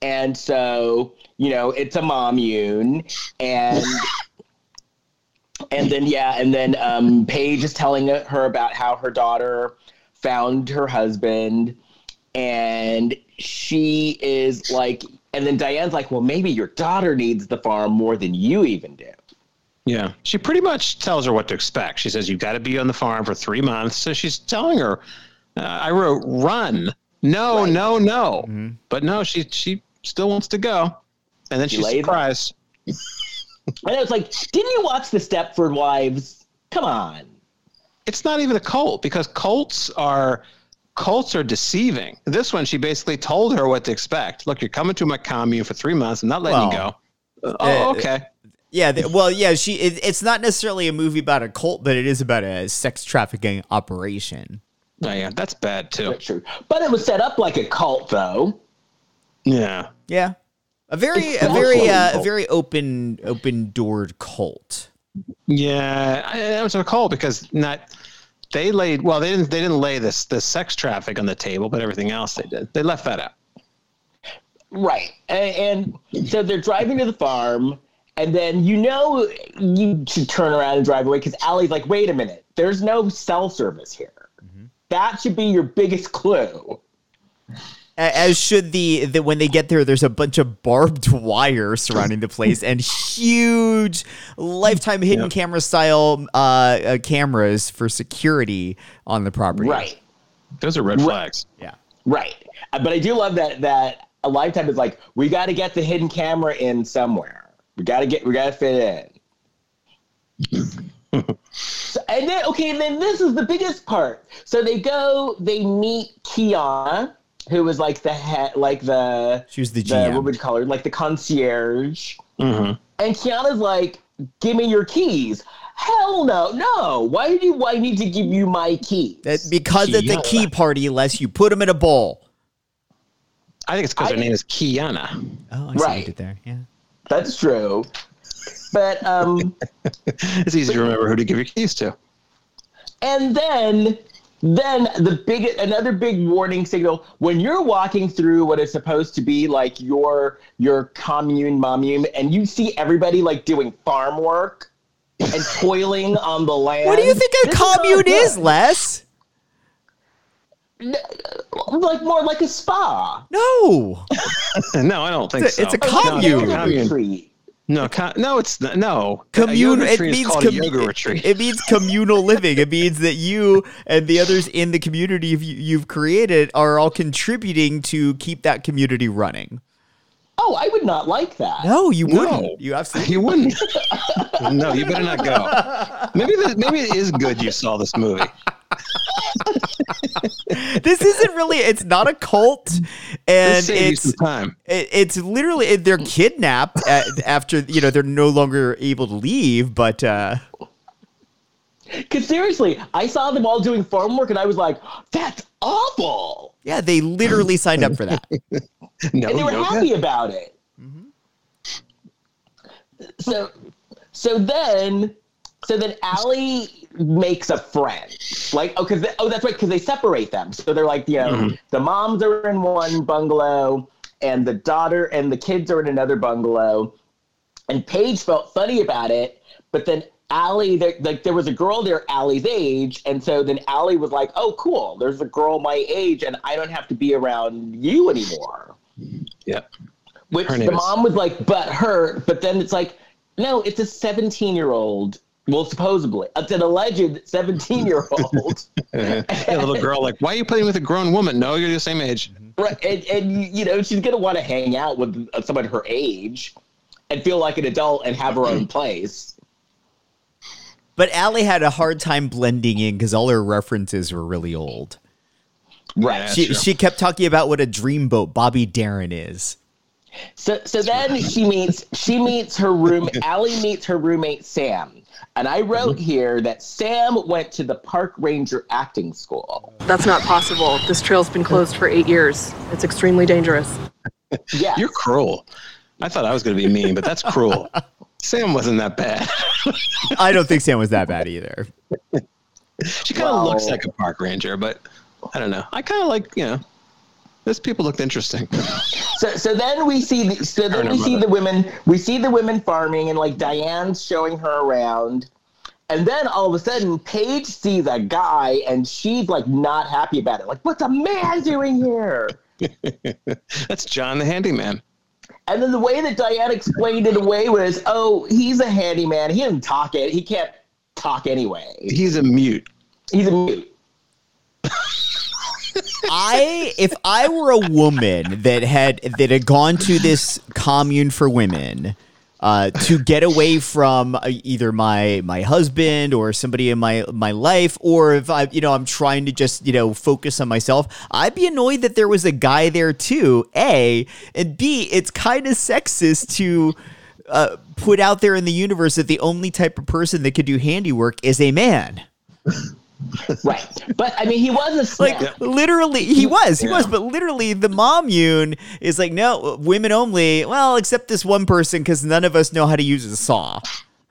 And so, you know, it's a mommune. And and then yeah, and then um Paige is telling her about how her daughter found her husband and she is like and then Diane's like, well, maybe your daughter needs the farm more than you even do. Yeah. She pretty much tells her what to expect. She says, You've got to be on the farm for three months. So she's telling her Uh, I wrote run. No, Right. no, no. Mm-hmm. But no, she she still wants to go. And then She she's laid- surprised. And I was like, didn't you watch the Stepford Wives? Come on. It's not even a cult because cults are cults are deceiving. This one, she basically told her what to expect. Look, you're coming to my commune for three months. I'm not letting you go. Uh, oh, okay. Yeah, th- well, yeah, she. It, it's not necessarily a movie about a cult, but it is about a sex trafficking operation. Oh, yeah, that's bad too. That's true. But it was set up like a cult, though. Yeah. Yeah, a very, It's a very, uh, a very open, open doored cult. Yeah, I- it was a cult because not they laid well they didn't they didn't lay this the sex traffic on the table, but everything else they did. They left that out. Right. And, and so they're driving to the farm, and then you know you should turn around and drive away because Allie's like, wait a minute, there's no cell service here. That should be your biggest clue. As should the, the when they get there, there's a bunch of barbed wire surrounding the place and huge lifetime hidden Yep. camera style uh, uh, cameras for security on the property. Right. Those are red flags. Yeah. Right. Uh, But I do love that that a lifetime is like, we got to get the hidden camera in somewhere. We got to get, we got to fit in. So- and then, okay, and then this is the biggest part. So they go, they meet Kiana, who was like the head, like the, She was the the what would you call her? Like the concierge. hmm And Kiana's like, give me your keys. Hell no, no. Why do you, why need to give you my keys? That because at the key party, Les you put them in a bowl. I think it's because her name is Kiana. Oh, I see what you did there. Yeah. That's true. But um It's easy to remember who to give your keys to. and then then the big another big warning signal when you're walking through what is supposed to be like your your commune mommune and you see everybody like doing farm work and toiling on the land. What do you think a commune is. Les? Like more like a spa. No. no, I don't think It's a- so. it's a commune. No, Yoga commune. retreat. No, co- no, it's not, no. A Commune. It means called com- yoga it- retreat. It means communal living. It means that you and the others in the community you- you've created are all contributing to keep that community running. Oh, I would not like that. No, you No. wouldn't. You absolutely. You wouldn't. no, you better not go. Maybe the, maybe it is good you saw this movie. this isn't really. It's not a cult, and This you it's some time. it, it's literally they're kidnapped at, after you know they're no longer able to leave. But uh, Because seriously, I saw them all doing farm work and I was like, that's awful. yeah, they literally signed up for that. No and they were yoga. happy about it. Mm-hmm. So, so then, so then Allie makes a friend. Like, oh, because oh, that's right, because they separate them. So they're like, you know, mm-hmm. the moms are in one bungalow, and the daughter and the kids are in another bungalow. And Paige felt funny about it, but then Allie, there, like there was a girl there Allie's age, and so then Allie was like, "Oh, cool, there's a girl my age, and I don't have to be around you anymore." Yep. Which the mom was like, but her, but then it's like, no, it's a 17 year old. Well, supposedly, it's an alleged 17 year old. Yeah, little girl, like, why are you playing with a grown woman? No, you're the same age. right. And, and, you know, she's going to want to hang out with uh, someone her age and feel like an adult and have her own place. But Allie had a hard time blending in because all her references were really old. Right. Yeah. She true. she kept talking about what a dreamboat Bobby Darin is. So, so then she meets, she meets her room, Allie meets her roommate, Sam. And I wrote Mm-hmm. here that Sam went to the park ranger acting school. That's not possible. This trail's been closed for eight years. It's extremely dangerous. Yeah. You're cruel. I thought I was going to be mean, but that's cruel. Sam wasn't that bad. I don't think Sam was that bad either. She kind of Well- looks like a park ranger, but I don't know. I kind of like, you know, those people looked interesting. So, so then we see the, so then we see mother. the women we see the women farming and like Diane's showing her around, and then all of a sudden Paige sees a guy and she's like not happy about it. Like, what's a man doing here? That's John the handyman. And then the way that Diane explained it away was, oh, he's a handyman. He doesn't talk it. He can't talk anyway. He's a mute. He's a mute. I if I were a woman that had that had gone to this commune for women uh, to get away from uh, either my my husband or somebody in my my life, or if I you know I'm trying to just you know focus on myself, I'd be annoyed that there was a guy there too. A and B, it's kind of sexist to. Uh, put out there in the universe that the only type of person that could do handiwork is a man. Right. But I mean, he was a snap. Like literally, he was, he was, but literally, the mommune is like, no, women only. Well, except this one person, because none of us know how to use a saw.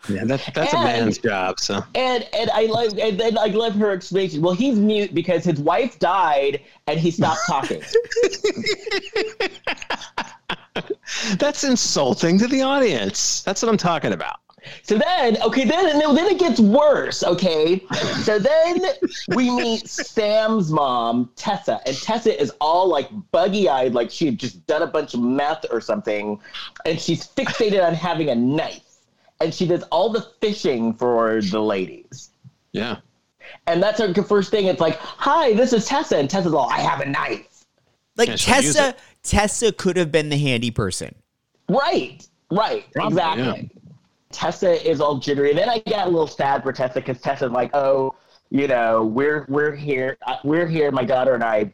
Yeah, that's that's a And- man's job. So And and I like and then I love her explanation. Well, he's mute because his wife died and he stopped talking. that's insulting to the audience. That's what I'm talking about. So then, okay, then no, then it gets worse. Okay, so then we meet Sam's mom, Tessa, and Tessa is all like buggy-eyed, like she had just done a bunch of meth or something, and she's fixated on having a knife, and she does all the fishing for the ladies. Yeah. And that's her first thing. It's like, "Hi, this is Tessa," and Tessa's all, "I have a knife." Like Yeah, Tessa. Tessa could have been the handy person. Right, right, Probably, exactly. Tessa is all jittery. And then I got a little sad for Tessa because Tessa's like, "Oh, you know, we're we're here, uh, we're here, my daughter and I,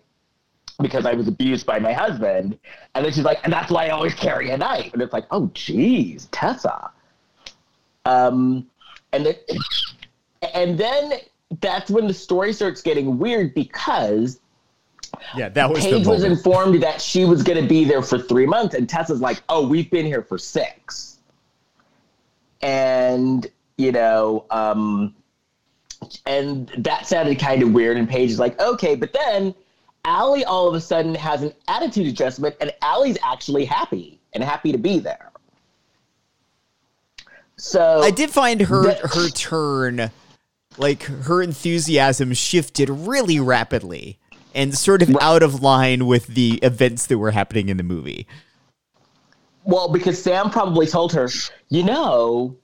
because I was abused by my husband." And then she's like, "And that's why I always carry a knife." And it's like, "Oh, geez, Tessa." Um, and then and then that's when the story starts getting weird because Yeah, that was Paige was informed that she was going to be there for three months, and Tessa's like, "Oh, we've been here for six. And you know, um, and that sounded kind of weird. And Paige is like, "Okay," but then Allie all of a sudden has an attitude adjustment, and Allie's actually happy and happy to be there. So I did find her That- her turn, like her enthusiasm shifted really rapidly and sort of out of line with the events that were happening in the movie. Well, because Sam probably told her, you know,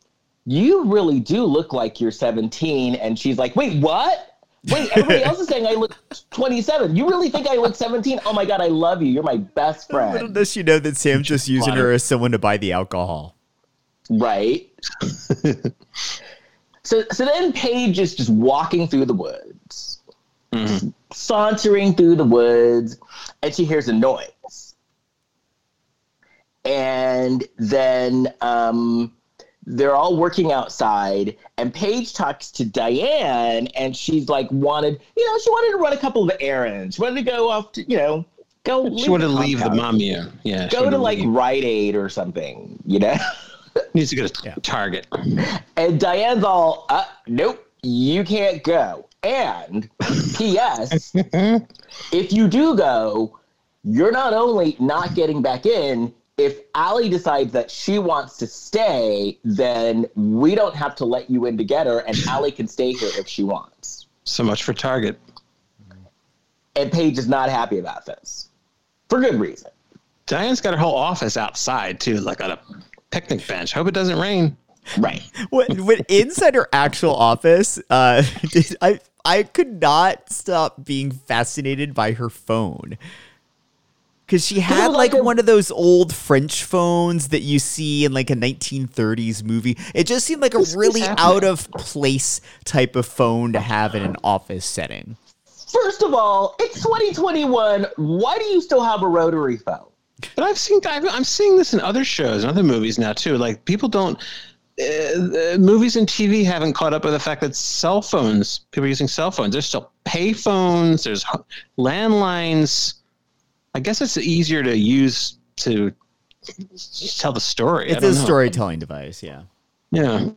you really do look like you're 17. And she's like, wait, what? Wait, everybody else is saying I look 27. You really think I look 17? Oh my God, I love you. You're my best Little friend. does she know that Sam's just using her as someone to buy the alcohol. Right? so, so then Paige is just walking through the woods, mm-hmm. sauntering through the woods, and she hears a noise. And then um, they're all working outside, and Paige talks to Diane, and she's like, wanted, you know, she wanted to run a couple of errands. She wanted to go off to, you know, go. She wanted to leave the compound. mom. Yeah. Yeah. Go to like leave. Rite Aid or something, you know? needs to go to Target. And Diane's all, uh, nope, you can't go. And P.S. if you do go, you're not only not getting back in, if Allie decides that she wants to stay, then we don't have to let you in to get her, and Allie can stay here if she wants. So much for Target. And Paige is not happy about this. For good reason. Diane's got her whole office outside too, like on a picnic bench. Hope it doesn't rain. Right. when, when inside her actual office, uh, did- I I could not stop being fascinated by her phone. Cause she had like like one of those old French phones that you see in like a 1930s movie. It just seemed like a really out of place type of phone to have in an office setting. First of all, it's 2021. Why do you still have a rotary phone? But I've seen I've, I'm seeing this in other shows and other movies now too. Like people don't. Uh, uh, movies and TV haven't caught up with the fact that cell phones, people are using cell phones. There's still pay phones. There's landlines. I guess it's easier to use to tell the story. I It's don't a know. storytelling device, yeah. Yeah.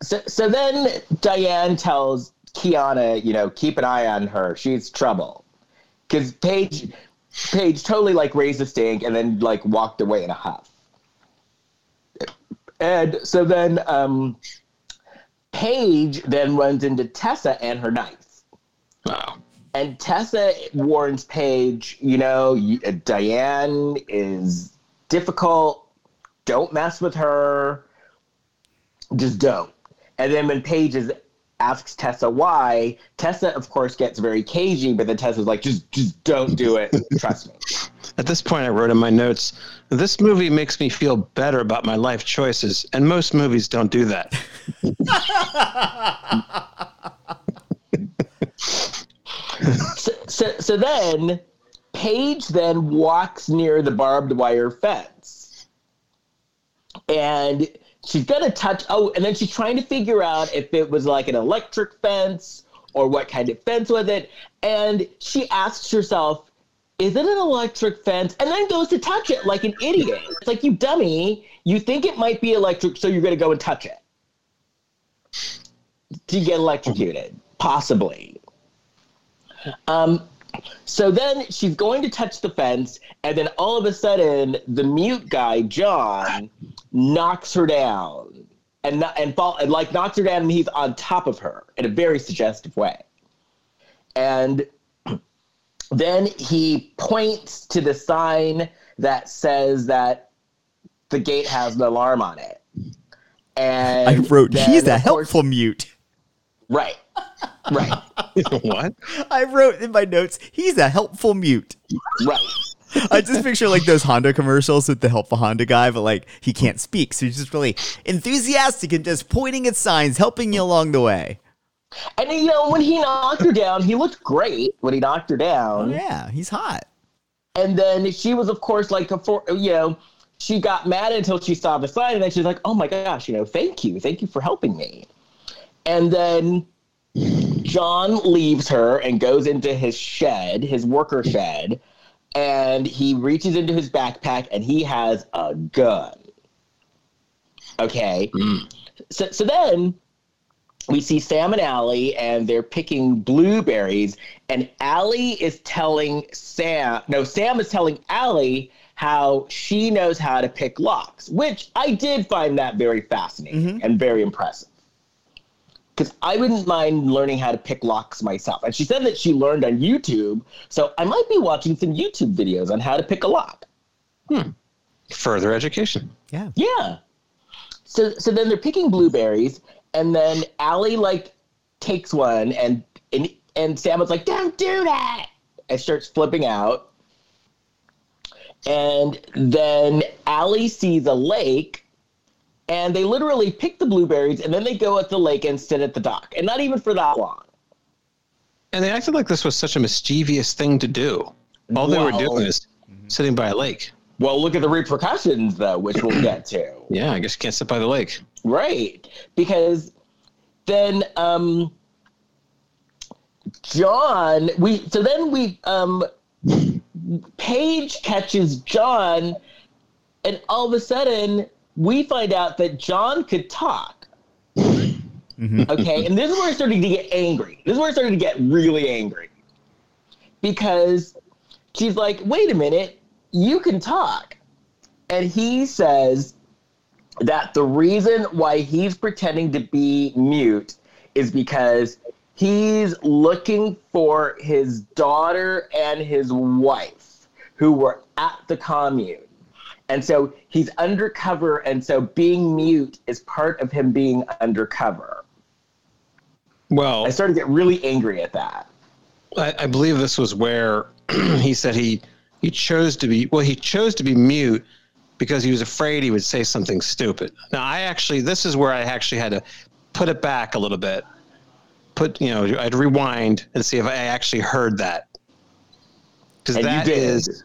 So, so then Diane tells Kiana, you know, keep an eye on her. She's trouble. Because Paige, Paige totally like raised a stink and then like walked away in a huff. And so then um, Paige then runs into Tessa and her knife. Wow. And Tessa warns Paige, you know, uh, Diane is difficult. Don't mess with her. Just don't. And then when Paige is asks Tessa why. Tessa, of course, gets very cagey, but then Tessa's like, just just don't do it. Trust me. At this point, I wrote in my notes, this movie makes me feel better about my life choices, and most movies don't do that. So, so, so then Paige then walks near the barbed wire fence. And she's going to touch. Oh, and then she's trying to figure out if it was like an electric fence or what kind of fence was it. And she asks herself, is it an electric fence? And then goes to touch it like an idiot. It's like, you dummy. You think it might be electric, so you're going to go and touch it. To get electrocuted, possibly. Um, so then she's going to touch the fence, and then all of a sudden, the mute guy John knocks her down, and and fall and like knocks her down, and he's on top of her in a very suggestive way. And then he points to the sign that says that the gate has an alarm on it. And I wrote, then, he's a of course- helpful mute. Right. Right. what? I wrote in my notes, he's a helpful mute. Right. I just picture like those Honda commercials with the helpful Honda guy, but like he can't speak. So he's just really enthusiastic and just pointing at signs, helping you along the way. And you know, when he knocked her down, he looked great when he knocked her Oh, down. yeah, he's hot. And then she was, of course, like, a for, you know, she got mad until she saw the sign, and then she's like, "Oh my gosh, you know, thank you, thank you for helping me." And then John leaves her and goes into his shed, his worker shed, and he reaches into his backpack and he has a gun. Okay. Hmm. So, so then we see Sam and Allie, and they're picking blueberries. And Allie is telling Sam, no, Sam is telling Allie how she knows how to pick locks, which I did find that very fascinating mm-hmm. and very impressive. Because I wouldn't mind learning how to pick locks myself. And she said that she learned on YouTube, so I might be watching some YouTube videos on how to pick a lock. Hmm. Further education. Yeah. Yeah. So so then they're picking blueberries, and then Allie like takes one, and and and Sam was like, "Don't do that!" and starts flipping out. And then Allie sees a lake, and they literally pick the blueberries, and then they go at the lake and sit at the dock, and not even for that long. And they acted like this was such a mischievous thing to do. All they were doing is sitting by a lake. Well, look at the repercussions, though, which we'll get to. Yeah, I guess you can't sit by the lake. Right. Because then um John we so then we um Paige catches John and all of a sudden we find out that John could talk. Mm-hmm. Okay, and this is where I started to get angry. This is where I started to get really angry. Because she's like, wait a minute, you can talk. And he says, that the reason why he's pretending to be mute is because he's looking for his daughter and his wife who were at the commune. And so he's undercover, and so being mute is part of him being undercover. Well, I started to get really angry at that. I, I believe this was where he said he he chose to be well he chose to be mute because he was afraid he would say something stupid. Now I actually this is where I actually had to put it back a little bit. Put you know I'd rewind and see if I actually heard that because that is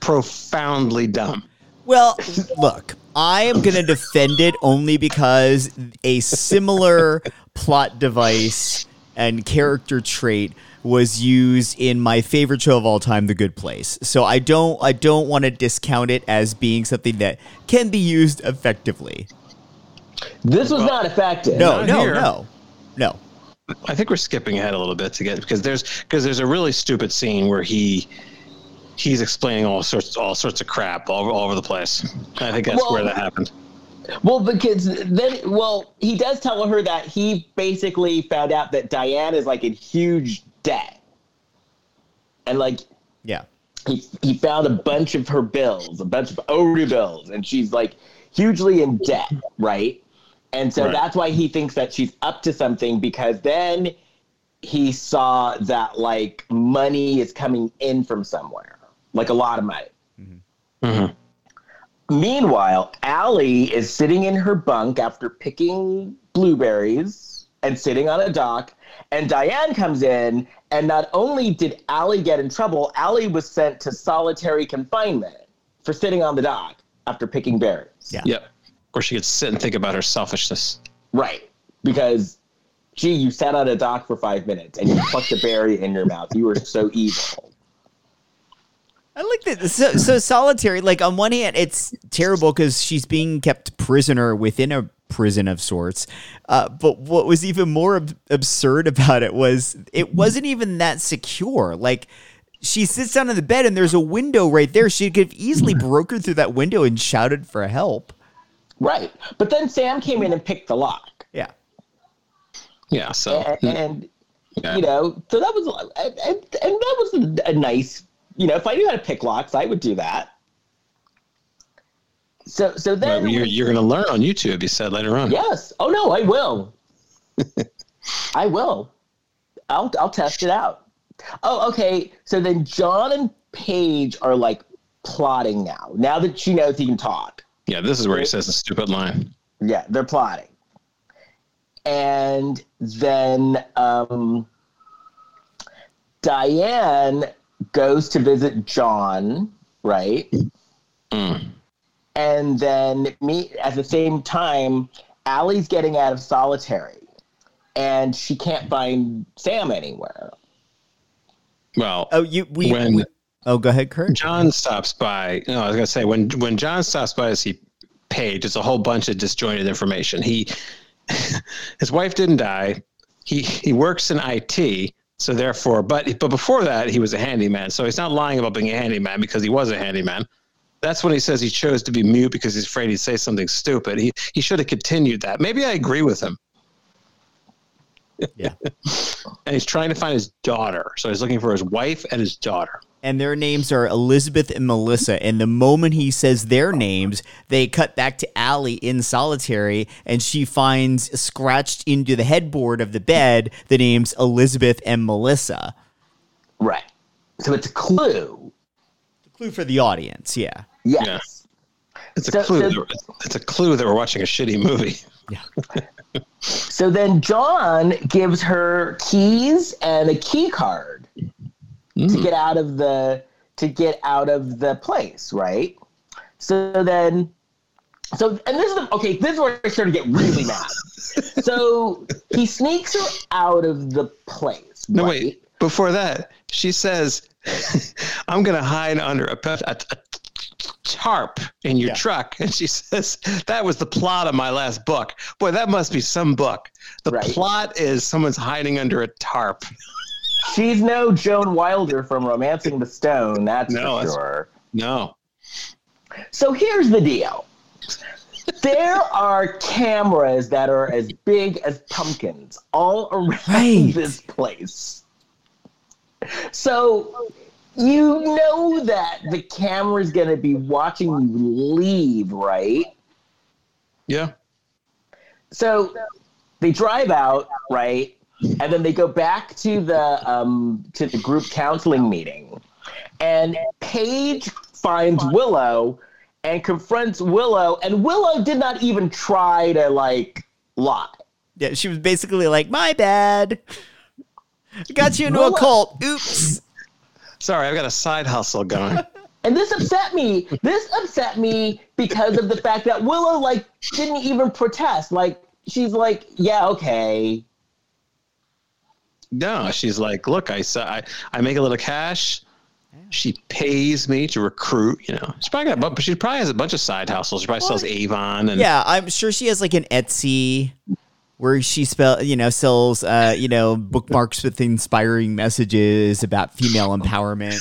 profoundly dumb. Well, look, I am going to defend it only because a similar plot device and character trait was used in my favorite show of all time, The Good Place. So I don't I don't want to discount it as being something that can be used effectively. This was not effective. No, Not no, here. no. No. I think we're skipping ahead a little bit to get because there's because there's a really stupid scene where he he's explaining all sorts all sorts of crap all, all over the place. I think that's Well- where that happened. Well, because then, well, he does tell her that he basically found out that Diane is like in huge debt. And like, Yeah. he, he found a bunch of her bills, a bunch of overdue bills, and she's like hugely in debt, right? And so Right. that's why he thinks that she's up to something because then he saw that like money is coming in from somewhere, like a lot of money. Mhm. Meanwhile, Allie is sitting in her bunk after picking blueberries and sitting on a dock. And Diane comes in, and not only did Allie get in trouble, Allie was sent to solitary confinement for sitting on the dock after picking berries. Yeah. Yep. Or she could sit and think about her selfishness. Right. Because, gee, you sat on a dock for five minutes and you plucked a berry in your mouth. You were so evil. I like that. So, so solitary. Like on one hand, it's terrible because she's being kept prisoner within a prison of sorts. Uh, but what was even more ab- absurd about it was it wasn't even that secure. Like she sits down in the bed and there's a window right there. She could have easily broken through that window and shouted for help. Right. But then Sam came in and picked the lock. Yeah. Yeah. So and, and yeah. you know, so that was and, and, and that was a, a nice, you know, if I knew how to pick locks, I would do that. So so then Well, you're, you're going to learn on YouTube. You said later on. yes, oh no, I will, I will, I'll I'll test it out. Oh okay, so then John and Paige are like plotting now. Now that she knows he can talk, Yeah. This is where he says the stupid line. yeah, they're plotting. And then um, Diane goes to visit John, right? Mm. And then me at the same time, Allie's getting out of solitary and she can't find Sam anywhere. Well, Oh, you we, When- we- Oh, go ahead, Kurt. John stops by. No, I was gonna say when when John stops by to see Paige, it's a whole bunch of disjointed information. He his wife didn't die. He he works in IT, so therefore, but but before that, he was a handyman. So he's not lying about being a handyman because he was a handyman. That's when he says he chose to be mute because he's afraid he'd say something stupid. He he should have continued that. Maybe I agree with him. Yeah. And he's trying to find his daughter. So he's looking for his wife and his daughter. And their names are Elizabeth and Melissa. And the moment he says their names, they cut back to Allie in solitary, and she finds scratched into the headboard of the bed the names Elizabeth and Melissa. Right. So it's a clue. a Clue for the audience, yeah. Yes. It's a So- clue. so- that, it's a clue that we're watching a shitty movie. Yeah. so then John gives her keys and a key card to mm-hmm. get out of the to get out of the place, right? So then so and this is the, okay, this is where I started to get really mad. so he sneaks her out of the place. No, right? wait. Before that, she says, "I'm going to hide under a, pe- a, a tarp in your Yeah. truck," and she says, "That was the plot of my last book." Boy, that must be some book. The Right. plot is someone's hiding under a tarp. She's no Joan Wilder from Romancing the Stone, that's No, for that's- sure. No, So here's the deal. There are cameras that are as big as pumpkins all around Right. this place. So you know that the camera's going to be watching you leave, right? yeah, So they drive out, right? And then they go back to the um, to the group counseling meeting. And Paige finds Willow and confronts Willow, and Willow did not even try to like lie. Yeah, she was basically like, My bad. I got you into a cult. Oops. sorry, I've got a side hustle going. And this upset me. This upset me because of the fact that Willow like didn't even protest. Like she's like, yeah, okay. No, she's like, "Look, I saw, I, I make a little cash." She pays me to recruit. You know, she probably got, but she probably has a bunch of side hustles. She probably sells Avon and Yeah, I'm sure she has like an Etsy where she spell you know sells uh you know bookmarks with inspiring messages about female empowerment.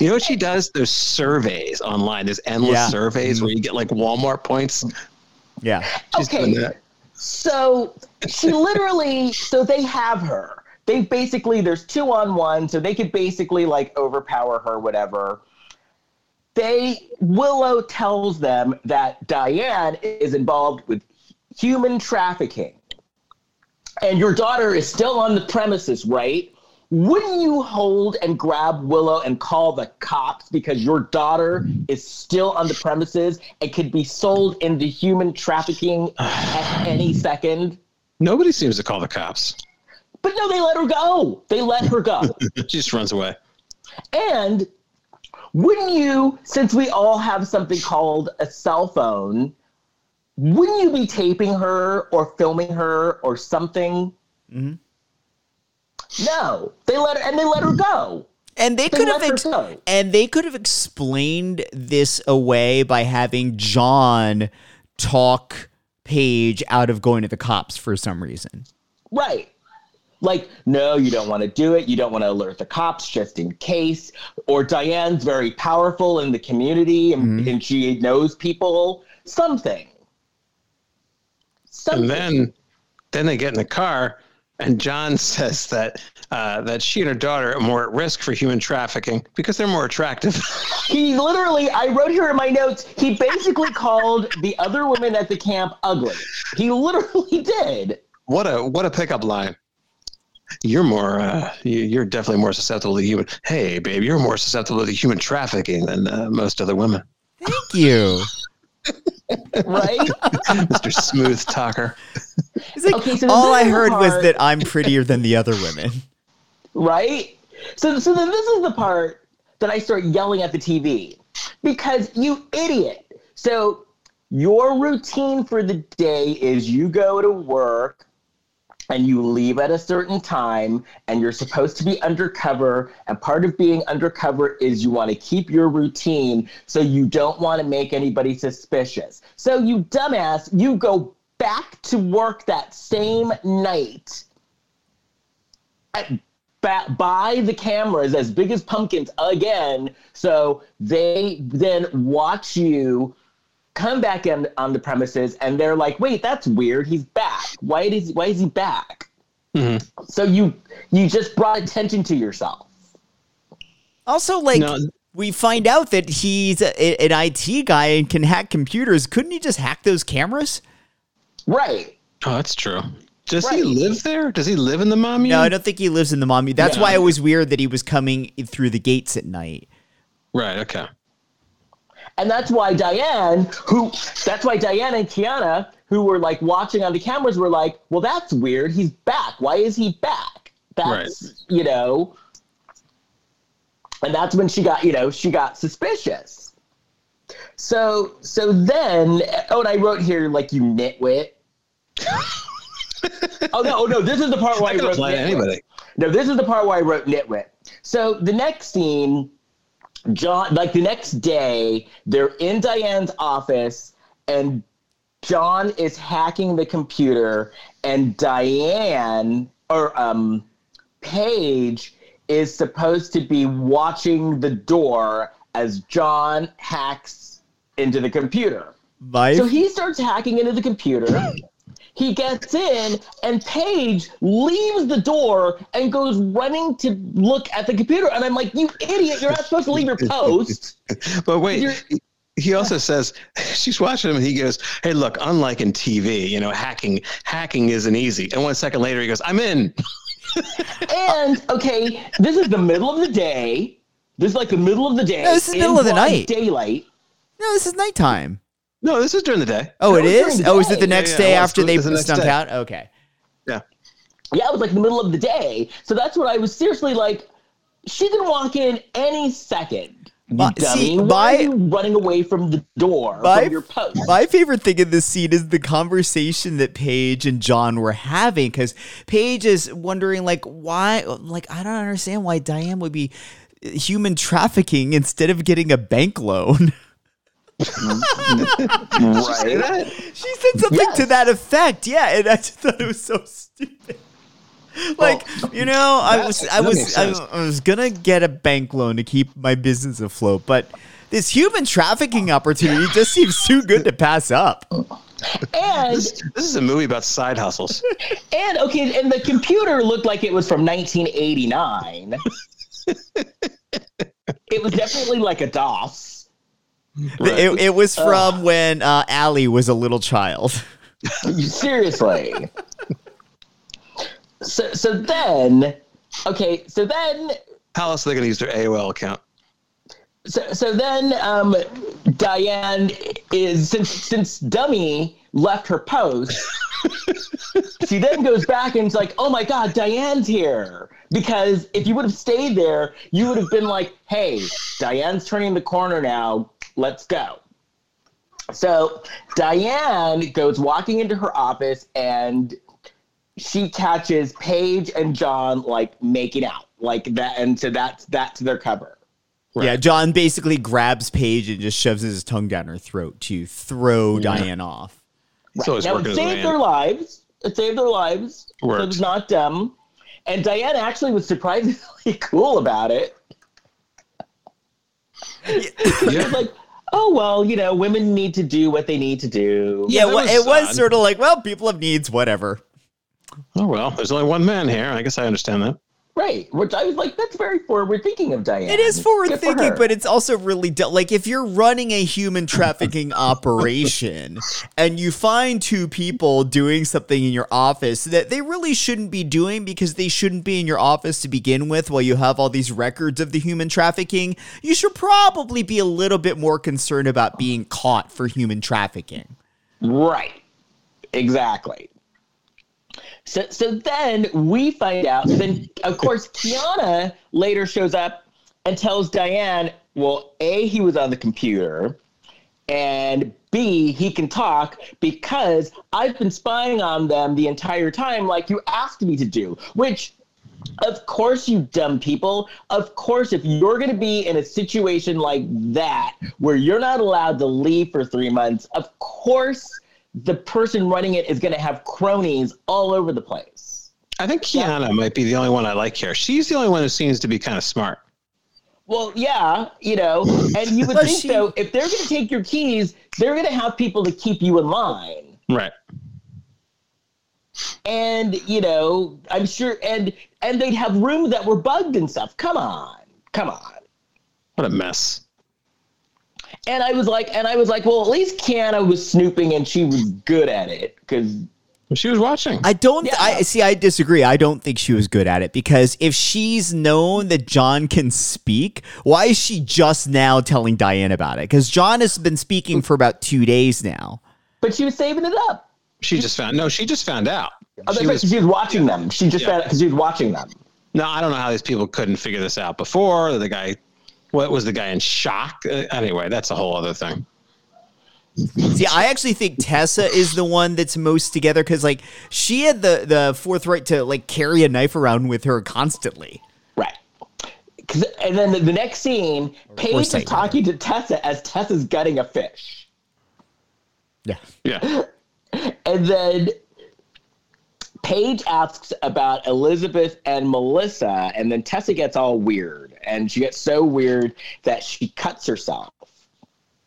You know what she does? There's surveys online. There's endless Yeah. surveys where you get like Walmart points. Yeah. She's doing Okay. that. So she literally, so they have her. They basically, there's two on one, so they could basically like overpower her, whatever. They, Willow tells them that Diane is involved with human trafficking and your daughter is still on the premises, right? Wouldn't you hold and grab Willow and call the cops because your daughter is still on the premises and could be sold into human trafficking at any second? Nobody seems to call the cops. But no, they let her go. They let her go. she just runs away. And wouldn't you, since we all have something called a cell phone, wouldn't you be taping her or filming her or something? Mm-hmm. No, they let her, and they let her go. And they They could have ex- and they could have explained this away by having John talk Paige out of going to the cops for some reason. Right. Like, no, you don't want to do it. You don't want to alert the cops just in case. Or Diane's very powerful in the community and, and she knows people. Something. Something. And then, then they get in the car, and John says that uh, that she and her daughter are more at risk for human trafficking because they're more attractive. He literally, I wrote here in my notes, he basically called the other women at the camp ugly. He literally did. what a what a pickup line. You're more, uh, you- you're definitely more susceptible to human. Hey, babe, you're more susceptible to human trafficking than uh, most other women. Thank you. Right? Mr. Smooth Talker. It's like Okay, so all I is the heard was that I'm prettier than the other women. right? So, so then this is the part that I start yelling at the TV because you idiot. So your routine for the day is you go to work and you leave at a certain time and you're supposed to be undercover and part of being undercover is you want to keep your routine so you don't want to make anybody suspicious. So you dumbass you go back to work that same night at, buy the cameras as big as pumpkins again so they then watch you come back in, on the premises and they're like wait that's weird he's back why is why is he back mm-hmm. so you you just brought attention to yourself Also, like No. we find out that he's a, an IT guy and can hack computers. Couldn't he just hack those cameras? right Oh, that's true. Does he live there? Does he live in the mommy? No, I don't think he lives in the mommy. That's Yeah. why it was weird that he was coming through the gates at night. Right. Okay. And that's why diane who that's why diane and kiana who were like watching on the cameras were like well that's weird. He's back. Why is he back? That's you know. And that's when she got you know she got suspicious. So so then oh and i wrote here like you nitwit. Oh no oh no this is the part where i, I wrote anybody. No, this is the part where I wrote nitwit. So the next scene, John, like the next day, they're in Diane's office and John is hacking the computer, and Diane or um, Paige is supposed to be watching the door as John hacks into the computer. My So he starts hacking into the computer. He gets in, and Paige leaves the door and goes running to look at the computer. And I'm like, you idiot, you're not supposed to leave your post. But wait, You're- he- he also says she's watching him and he goes, Hey, look, unlike in TV, you know, hacking hacking isn't easy. And one second later he goes, I'm in. And okay, this is the middle of the day. This is like the middle of the day. No, this is in middle of the night. Daylight. no, this is nighttime. No, this is during the day. Oh, it it's is. during Oh, is it the next Yeah, day yeah, it was- after they was the next day. out? Okay. Yeah. Yeah, it was like the middle of the day. So that's what I was seriously like. She can walk in any second. You dummy. see, Why my- are you running away from the door My- from your post? My favorite thing in this scene is the conversation that Paige and John were having because Paige is wondering, like, why, like, I don't understand why Diane would be human trafficking instead of getting a bank loan. right. She said something to that effect. Yeah, and I just thought it was so stupid. Like you know, I was I was I. I was gonna get a bank loan to keep my business afloat, but this human trafficking opportunity just seems too good to pass up. And This, this is a movie about side hustles. and okay, and the computer looked like it was from 1989. it was definitely like a DOS. It, it was from when uh, Allie was a little child. Seriously. so so then, okay, so then How else are they going to use their AOL account? so, so then um, Diane is since since Dummy left her post, she then goes back and it's like, oh my god, Diane's here. Because if you would have stayed there, you would have been like, hey, Diane's turning the corner now. Let's go. So Diane goes walking into her office and she catches Paige and John like making out like that, and so that's that's their cover. Yeah, John basically grabs Paige and just shoves his tongue down her throat to throw Diane off. So it's now working it as saved their lives. It saved their lives. So Works. it's not dumb. And Diane actually was surprisingly cool about it. She was like, oh well, you know, women need to do what they need to do. Yeah, that well, was it was sort of like, well, people have needs, whatever. Oh well, there's only one man here. I guess I understand that. Right. Which I was like, that's very forward thinking of Diane. It is forward Good thinking, her. but it's also really du- like if you're running a human trafficking operation and you find two people doing something in your office that they really shouldn't be doing because they shouldn't be in your office to begin with while you have all these records of the human trafficking, you should probably be a little bit more concerned about being caught for human trafficking. Right. Exactly. So, so then we find out. Then, of course, Kiana later shows up and tells Diane, well, A, he was on the computer, and B, he can talk because I've been spying on them the entire time, like you asked me to do, which. Of course, you dumb people. Of course, if you're going to be in a situation like that where you're not allowed to leave for three months, of course, the person running it is going to have cronies all over the place. I think Kiana might be the only one I like here. She's the only one who seems to be kind of smart. Well, yeah, you know, and you would think she- though, if they're going to take your keys, they're going to have people to keep you in line. Right. And, you know, I'm sure, and and they'd have rooms that were bugged and stuff. Come on, come on. What a mess. And I was like, and I was like, well, at least Kiana was snooping and she was good at it because She was watching. I don't. Yeah. I see. I disagree. I don't think she was good at it because if she's known that John can speak, why is she just now telling Diane about it? Because John has been speaking for about two days now. but she was saving it up. She just found no. She just found out. Oh, She right, was, 'cause she was watching them. She just Yeah. found it because she was watching them. no, I don't know how these people couldn't figure this out before. The guy, what was the guy in shock? Uh, anyway, that's a whole other thing. See, I actually think Tessa is the one that's most together because, like, she had the the forthright to like carry a knife around with her constantly. Right. And then the, the next scene, Paige is talking to Tessa as Tessa's gutting a fish. Yeah. Yeah. And then Paige asks about Elizabeth and Melissa, and then Tessa gets all weird. And she gets so weird that she cuts herself.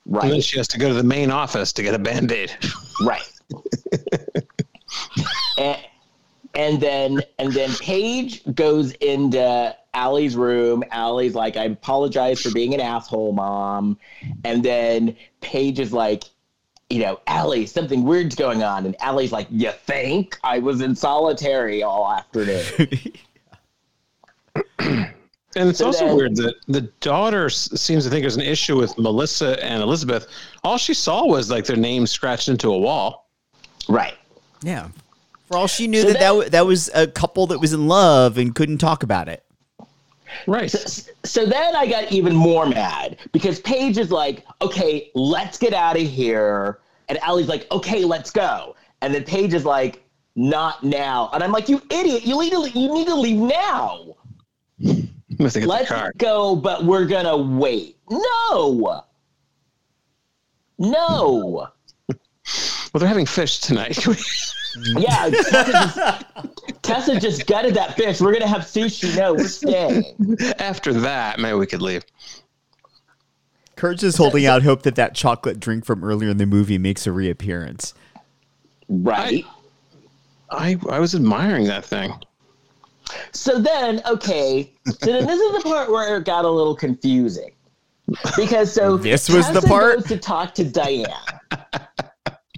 And then Right. she has to go to the main office to get a band aid. Right. and, and then and then Paige goes into Allie's room. Allie's like, I apologize for being an asshole, mom. And then Paige is like, you know, Allie, something weird's going on. And Allie's like, You think? I was in solitary all afternoon. And it's So also then- weird that the daughter seems to think there's an issue with Melissa and Elizabeth. All she saw was like their names scratched into a wall. right. Yeah. For all she knew So that that- that, that was a couple that was in love and couldn't talk about it. Right. So then I got even more mad because Paige is like, okay, let's get out of here. And Allie's like, okay, let's go. And then Paige is like, not now. And I'm like, you idiot, you need to, you need to leave now. I have to get Let's go, but we're going to wait. No. No. Well, they're having fish tonight. Yeah, Tessa just, Tessa just gutted that fish. We're going to have sushi. No, we're staying. After that, maybe we could leave. Kurt's is holding out hope that that chocolate drink from earlier in the movie makes a reappearance. Right. I I was admiring that thing. So then, okay, so then this is the part where it got a little confusing. Because so This was the part? goes to talk to Diane.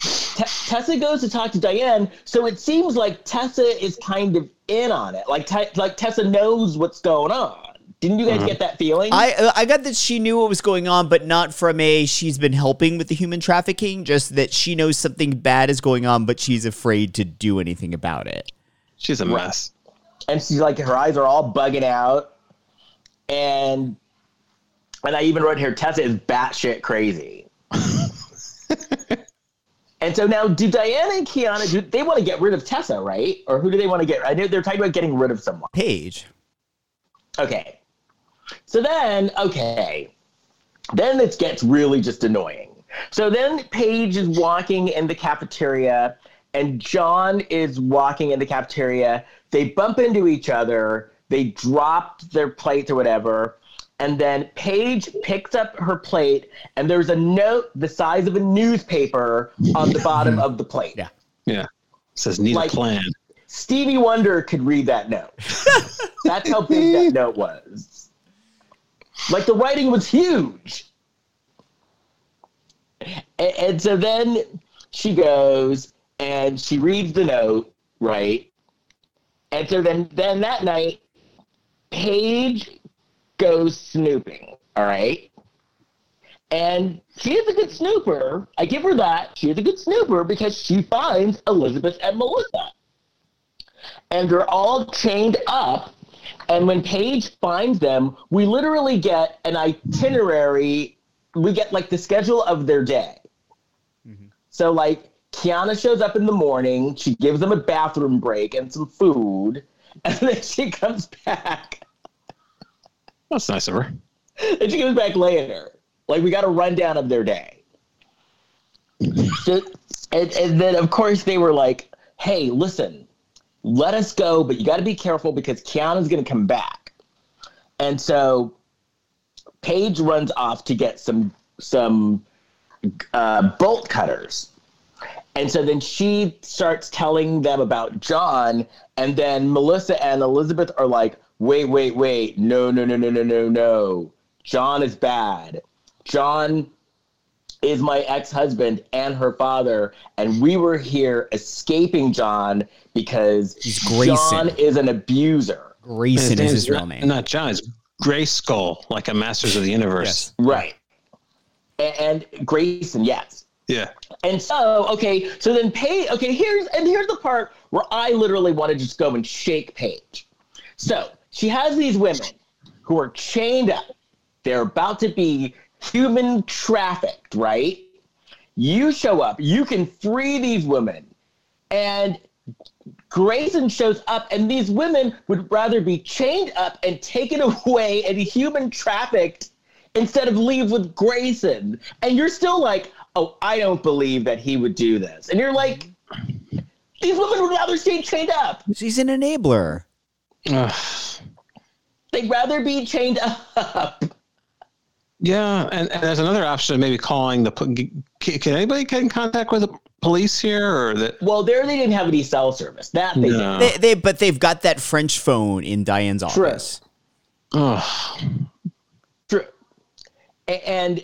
Te- Tessa goes to talk to Diane, so it seems like Tessa is kind of in on it. Like, Te- like Tessa knows what's going on. Didn't you guys get that feeling? I uh, I got that she knew what was going on, but not from a she's been helping with the human trafficking. Just that she knows something bad is going on, but she's afraid to do anything about it. She's a mess. And she's like, her eyes are all bugging out, and and I even wrote here, Tessa is batshit crazy. and so now, do Diana and Kiana do they want to get rid of Tessa, right? Or who do they want to get? I know they're talking about getting rid of someone. Paige. Okay. So then, okay. Then it gets really just annoying. So then Paige is walking in the cafeteria and John is walking in the cafeteria. They bump into each other. They dropped their plates or whatever. And then Paige picks up her plate and there's a note the size of a newspaper on the bottom of the plate. Yeah. Yeah. says need Like- a plan. Stevie Wonder could read that note. That's how big that note was. Like the writing was huge. And, and so then she goes and she reads the note, right? And so then then that night, Paige goes snooping, all right? And she is a good snooper. I give her that. She is a good snooper because she finds Elizabeth and Melissa and they're all chained up. And when Paige finds them, we literally get an itinerary. We get like the schedule of their day. Mm-hmm. So like Kiana shows up in the morning. She gives them a bathroom break and some food, and then she comes back. That's nice of her. And she comes back later. Like we got a rundown of their day. So- and, and then of course they were like, "Hey, listen, let us go, but you got to be careful because Kiana's going to come back." And so Paige runs off to get some some uh, bolt cutters. And so then she starts telling them about John, and then Melissa and Elizabeth are like, wait, wait, wait, no, no, no, no, no, no, no. John is bad. John is my ex-husband and her father, and we were here escaping John because He's John is an abuser. Grayson is his real name. Not John. It's Grayskull, like a Masters of the Universe. Yes. Right. A- And Grayson, yes. Yeah. And so, okay, so then Paige, okay, here's and here's the part where I literally want to just go and shake Paige. So she has these women who are chained up. They're about to be human trafficked, right? You show up, you can free these women. And Grayson shows up, and these women would rather be chained up and taken away and human trafficked instead of leave with Grayson. And you're still like, oh, I don't believe that he would do this. And you're like, these women would rather stay chained up. She's an enabler. Ugh. They'd rather be chained up. yeah. And, and there's another option of maybe calling the. Can, can anybody get in contact with the police here, or that? Well, there they didn't have any cell service. That they No. They, they, but they've got that French phone in Diane's True. office. Oh, True. And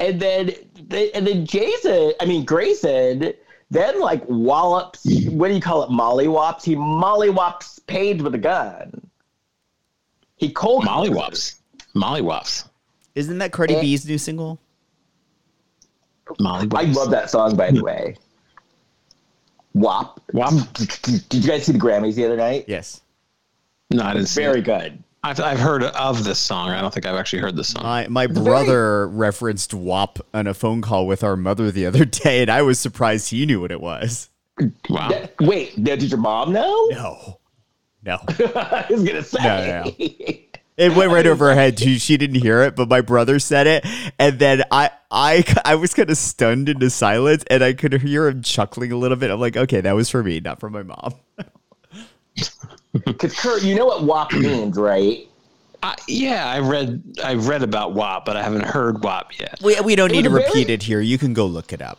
and then they, and then Jason, I mean Grayson, then like wallops. What do you call it? Mollywops. He mollywops Paige with a gun. He cold mollywops. Mollywops. Isn't that Cardi Eh. B's new single? Mollywops. I love that song, by the way. WAP. Wop. Did you guys see the Grammys the other night? Yes. No, I didn't see Very good. I've, I've heard of this song. I don't think I've actually heard this song. My my brother referenced WAP on a phone call with our mother the other day, and I was surprised he knew what it was. wow. That- wait, now, did your mom know? No. No. I was gonna say. No, no, It went right over her head. She, she didn't hear it, but my brother said it, and then I I I was kind of stunned into silence, and I could hear him chuckling a little bit. I'm like, okay, that was for me, not for my mom. Because Kurt, you know what WAP means, right? I, yeah, I read I read about WAP, but I haven't heard WAP yet. We we don't It need to repeat very- it here. You can go look it up.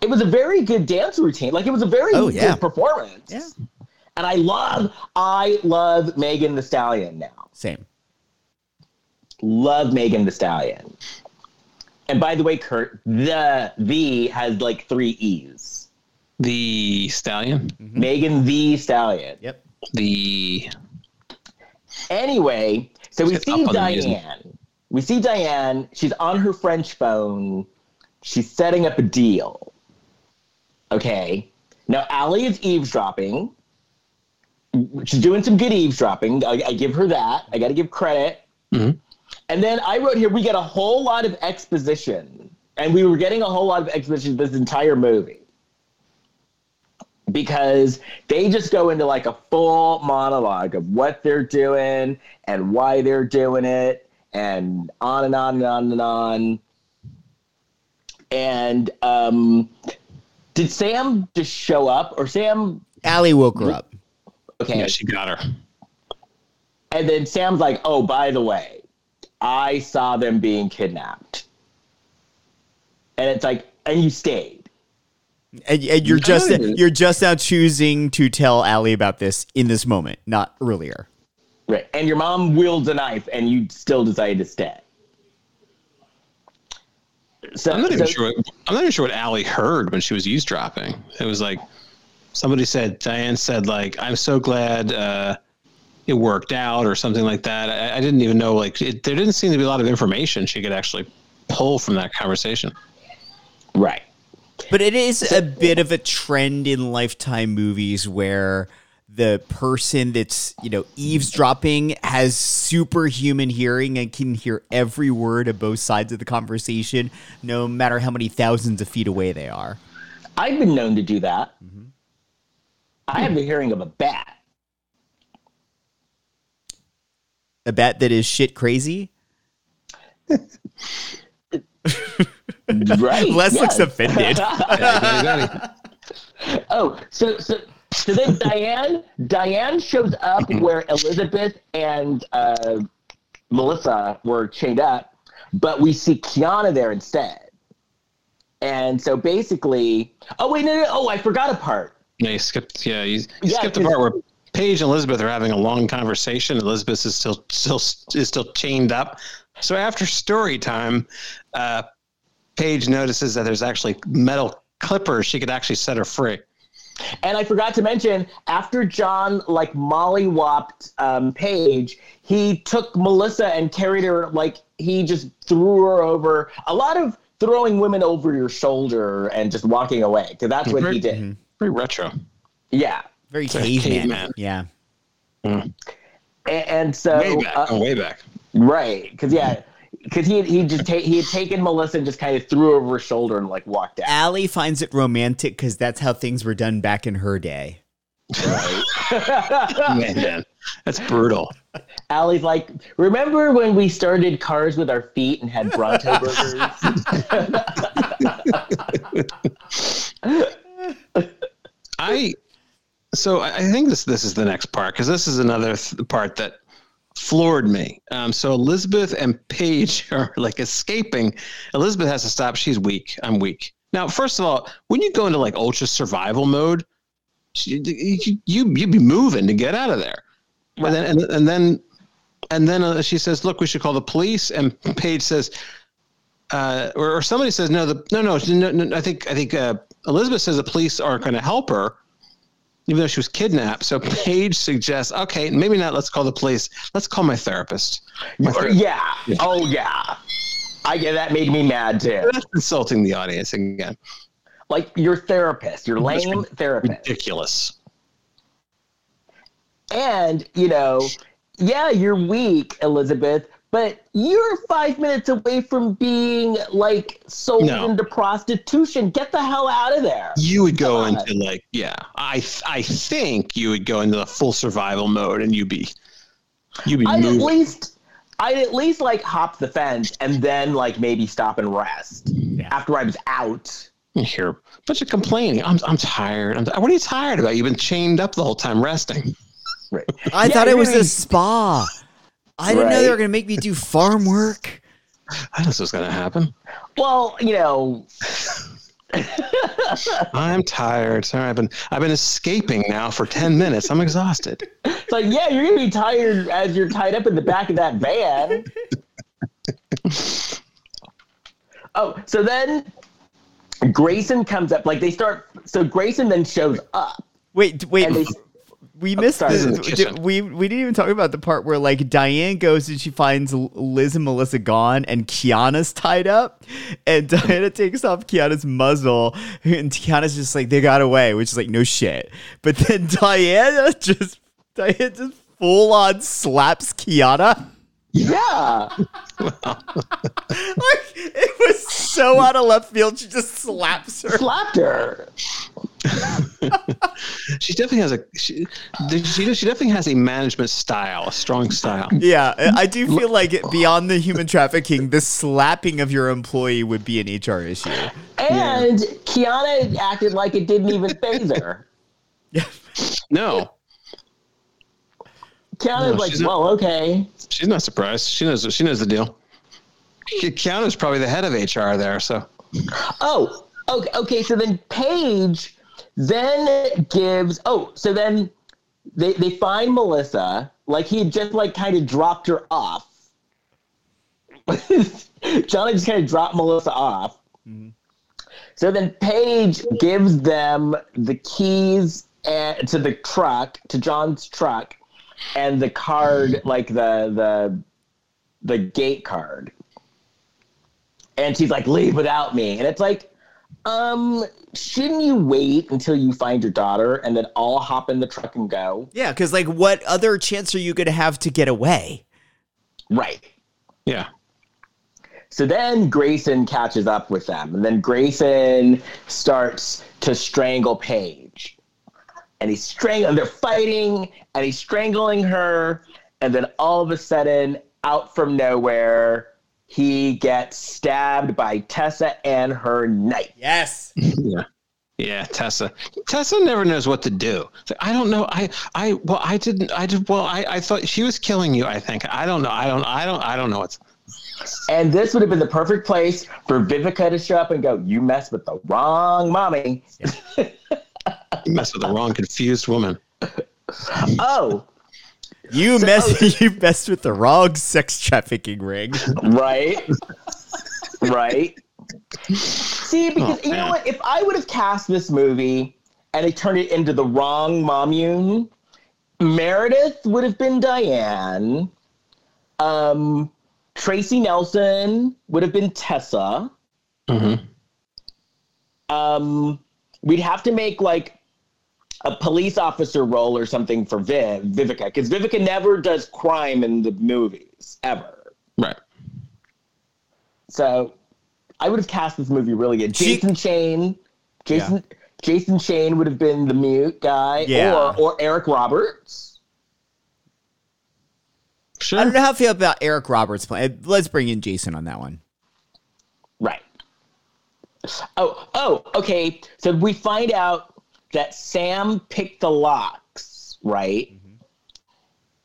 It was a very good dance routine. Like it was a very Oh, good performance. Yeah. And I love, I love Megan Thee Stallion now. Same. Love Megan Thee Stallion. And by the way, Kurt, the the has like three E's. The stallion. Megan Thee Stallion. Yep. The Anyway, so we see up on the music. Diane. We see Diane. She's on her French phone. She's setting up a deal. Okay. Now Allie is eavesdropping. She's doing some good eavesdropping. I, I give her that. I got to give credit. Mhm. And then I wrote here we get a whole lot of exposition, and we were getting a whole lot of exposition this entire movie because they just go into like a full monologue of what they're doing and why they're doing it and on and on and on and on and um did sam just show up or sam Allie woke her up. okay yeah, she got her. and then sam's like oh by the way i saw them being kidnapped and it's like and you stayed And, and you're just No. you're just now choosing to tell Allie about this in this moment, not earlier. Right. And your mom wields a knife and you still decided to stay. So, I'm not even so- sure. What, I'm not even sure what Allie heard when she was eavesdropping. It was like somebody said. Diane said like, "I'm so glad uh, it worked out," or something like that. I, I didn't even know. Like, it, there didn't seem to be a lot of information she could actually pull from that conversation. Right. But it is a bit of a trend in Lifetime movies where the person that's, you know, eavesdropping has superhuman hearing and can hear every word of both sides of the conversation, no matter how many thousands of feet away they are. I've been known to do that. Mm-hmm. I have the hearing of a bat. A bat that is shit crazy. Right. Les looks offended. Oh, so so so then Diane Diane shows up where Elizabeth and uh, Melissa were chained up, but we see Kiana there instead. And so basically, oh wait, no, no, oh I forgot a part. Yeah, you skipped. Yeah, you, you Yeah, skipped the 'cause- part where Paige and Elizabeth are having a long conversation. Elizabeth is still still is still chained up. So after story time, uh, Paige notices that there's actually metal clippers. She could actually set her free. And I forgot to mention, after John like mollywopped um, Paige, he took Melissa and carried her like he just threw her over. A lot of throwing women over your shoulder and just walking away because that's what he did. Very retro. Yeah, Very a caveman. caveman. Yeah. and, and so Way back. uh, oh, way back. right because yeah. Because he he just ta- he had taken Melissa and just kind of threw her over her shoulder and like walked out. Allie finds it romantic because that's how things were done back in her day. Man, that's brutal. Allie's like, remember when we started cars with our feet and had Bronto burgers? I so I I think this this is the next part because this is another th- part that floored me. Um, so Elizabeth and Paige are like escaping. Elizabeth has to stop. She's weak. I'm weak. Now, first of all, when you go into like ultra survival mode, you you you'd be moving to get out of there. And then and, and then and then uh, she says, "Look, we should call the police." And Paige says, uh, or, or somebody says, "No, the no, no, no, no I think I think uh, Elizabeth says the police aren't going to help her, even though she was kidnapped." So Paige suggests, "Okay, maybe not. Let's call the police. Let's call my therapist." My therapist. yeah. Oh yeah. I get that made me mad too. That's insulting the audience again. Like your therapist, your That's lame therapist. Ridiculous. And, you know, yeah, you're weak, Elizabeth, but you're five minutes away from being like sold No. into prostitution. Get the hell out of there. You would go Come on. into like, yeah, I I think you would go into the full survival mode, and you'd be you'd be I'd at least I'd at least like hop the fence and then like maybe stop and rest after I was out. You hear a bunch of complaining. I'm I'm tired. I'm, what are you tired about? You've been chained up the whole time resting. Right. I Yeah, thought it was gonna a spa. I didn't know they were going to make me do farm work. I know this was gonna happen. Well, you know, I'm tired. Sorry, I've been I've been escaping now for ten minutes. I'm exhausted. it's like, yeah, you're gonna be tired as you're tied up in the back of that van. Oh, so then Grayson comes up. Like they start. So Grayson then shows up, Wait, wait. they. We oh, missed sorry. the, the we we didn't even talk about the part where like Diane goes and she finds Liz and Melissa gone and Kiana's tied up and Diana takes off Kiana's muzzle and Kiana's just like they got away which is like no shit but then Diana just Diana just full on slaps Kiana Yeah. like it was so out of left field she just slaps her slapped her. She definitely has a she, she, she definitely has a management style, a strong style. yeah I I do feel like beyond the human trafficking the slapping of your employee would be an HR issue And Kiana acted like it didn't even phase her. Yeah. No, Kiana's No, like, she's not- well, okay. she's not surprised. She knows she knows the deal. Ke- Keanu's probably the head of HR there, so Oh, okay. Okay. So then Paige then gives. Oh, so then they they find Melissa. Like he had just like kind of dropped her off. Johnny just kind of dropped Melissa off. Mm-hmm. So then Paige gives them the keys and, to the truck, to John's truck, and the card, like the the the gate card. And she's like, "Leave without me," and it's like, um, shouldn't you wait until you find your daughter and then all hop in the truck and go? Yeah, because like, what other chance are you going to have to get away? Right. yeah. So then Grayson catches up with them, and then Grayson starts to strangle Paige. And he's strangling, they're fighting, and he's strangling her, and then all of a sudden, out from nowhere, he gets stabbed by Tessa and her knife. Yes. Yeah. Yeah, Tessa. Tessa never knows what to do. Like, I don't know. I, I, well, I didn't, I did, well, I, I thought she was killing you. I think. I don't know. I don't, I don't, I don't know what's, And this would have been the perfect place for Vivica to show up and go, You messed with the wrong mommy. you messed with the wrong confused woman. Oh, You messed you messed with the wrong sex trafficking ring. right. right. See, because you know what? If I would have cast this movie and they turned it into the wrong Mommune, Meredith would have been Diane. Um, Tracy Nelson would have been Tessa. Mm-hmm. Um, we'd have to make like a police officer role or something for Viv, Vivica, because Vivica never does crime in the movies ever. Right. So I would have cast this movie really good. She- Jason Shane, Jason Jason Shane would have been the mute guy, Yeah. or or Eric Roberts. Sure. I don't know how I feel about Eric Roberts playing. Eh, let's bring in Jason on that one. Right. Oh, oh, okay. So we find out that Sam picked the locks, right?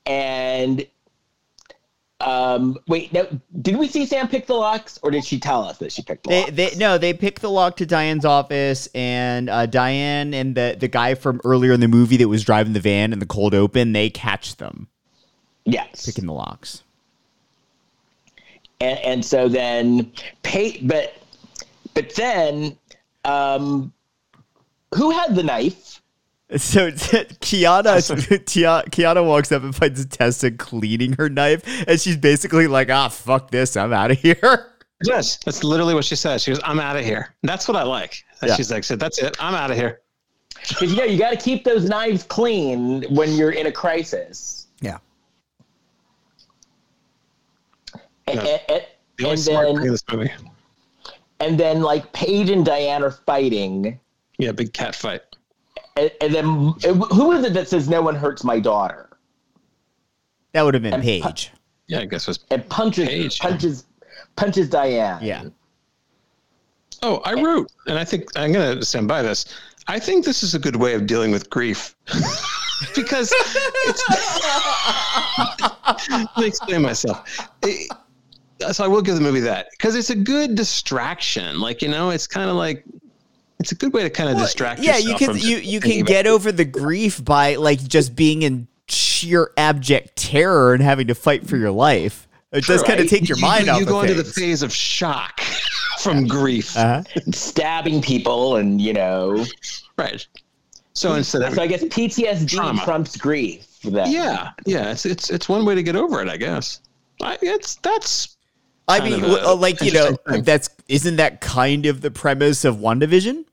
And um, wait, no, did we see Sam pick the locks, or did she tell us that she picked the They, locks? they no, they pick the lock to Diane's office, and uh, Diane and the the guy from earlier in the movie that was driving the van in the cold open, they catch them yes. picking the locks. and, and so then pay but but then um who had the knife So Kiana, Tia- Kiana walks up and finds Tessa cleaning her knife, and she's basically like, "Ah, fuck this, I'm out of here." Yes, that's literally what she says. She goes, "I'm out of here." That's what I like. Yeah. She's like, "Said that's it. I'm out of here." because you know you got to keep those knives clean when you're in a crisis Yeah. and, Yeah. and, and, The only and smart thing in then this movie. and then like paige and diane are fighting Yeah, big cat fight. and, and then who is it that says no one hurts my daughter That would have been And pu- Yeah, I guess it was. and punches Paige. punches punches diane Yeah. Oh, I wrote, and I think I'm going to stand by this. I think this is a good way of dealing with grief. because it's. Let me explain myself. It- so I will give the movie that because it's a good distraction. Like you know, it's kind of like it's a good way to kind of distract. yeah, you can you you can get over the grief by like just being in sheer abject terror and having to fight for your life. It does True, kind of take your You- mind you, off. You go into the phase of shock from grief. Uh-huh. stabbing people, and you know. Right. So instead of So I guess PTSD Trauma. trumps grief. That. yeah, yeah, it's it's it's one way to get over it, I guess. I, it's that's I mean, a uh, like you know, thing. that's isn't that kind of the premise of WandaVision?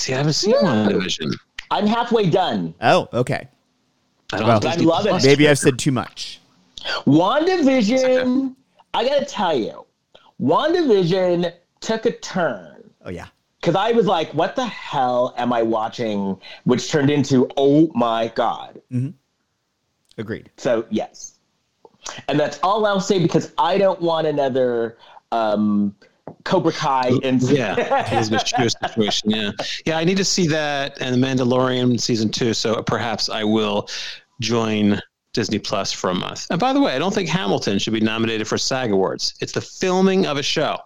See, I haven't seen WandaVision. I'm halfway done. Oh, okay. I don't Well, I love it. Maybe I've said too much. WandaVision, I gotta tell you, WandaVision took a turn. Oh yeah. Because I was like, what the hell am I watching? Which turned into, oh my God. Agreed. So, yes. And that's all I'll say because I don't want another um, Cobra Kai incident. Yeah, Elisabeth Shue situation. Yeah, yeah. I need to see that and The Mandalorian season two. So perhaps I will join Disney Plus for a month. And by the way, I don't think Hamilton should be nominated for SAG Awards. It's the filming of a show.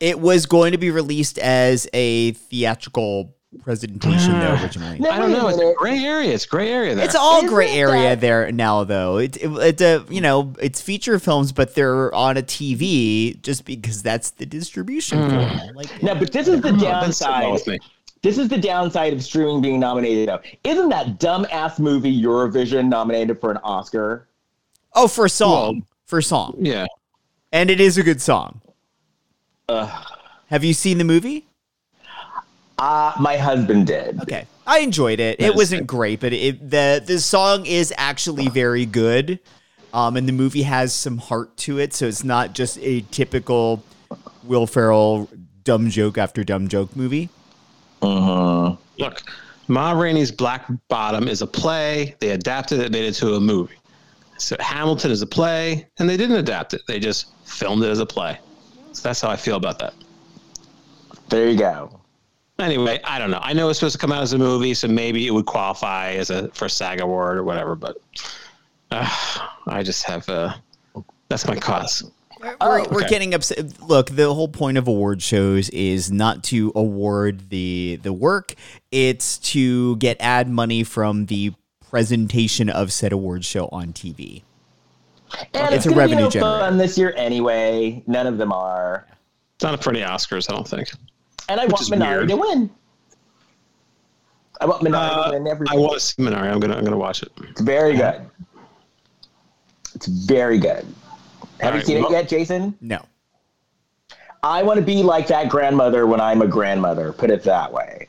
It was going to be released as a theatrical presentation though ah. originally. No, I don't know. It's a gray area. It's gray area there. It's all Isn't gray area that- there now, though. It, it, it's a uh, you know it's feature films, but they're on a TV just because that's the distribution hmm. form. Like, No, but this is the that's sitting well downside. This is the downside of streaming being nominated. Though, isn't that dumbass movie Eurovision nominated for an Oscar? oh, for a song, Well- for a song, Yeah. and it is a good song. Have you seen the movie? Uh, my husband did. Okay, I enjoyed it. It wasn't great, but it the the song is actually very good. Um, and the movie has some heart to it, so it's not just a typical Will Ferrell dumb joke after dumb joke movie. Look, Ma Rainey's Black Bottom is a play. They adapted it, made it to a movie. So Hamilton is a play, and they didn't adapt it. They just filmed it as a play. So that's how I feel about that. There you go. Anyway, I don't know. I know it's supposed to come out as a movie, so maybe it would qualify as a for a SAG award or whatever. But uh, I just have uh, that's my cause. We're, Oh, we're okay. getting upset. Look, the whole point of award shows is not to award the the work; it's to get ad money from the presentation of said award show on TV. And It's it's, a revenue be no generator. fun this year anyway. None of them are. It's not for any Oscars, I don't think. And I Which want is Minari weird. to win. I want Minari Uh, to win every. I want to see Minari. I'm gonna I'm gonna watch it. It's very good. It's very good. Have you Alright, seen well- it yet, Jason? No, I want to be like that grandmother when I'm a grandmother. Put it that way.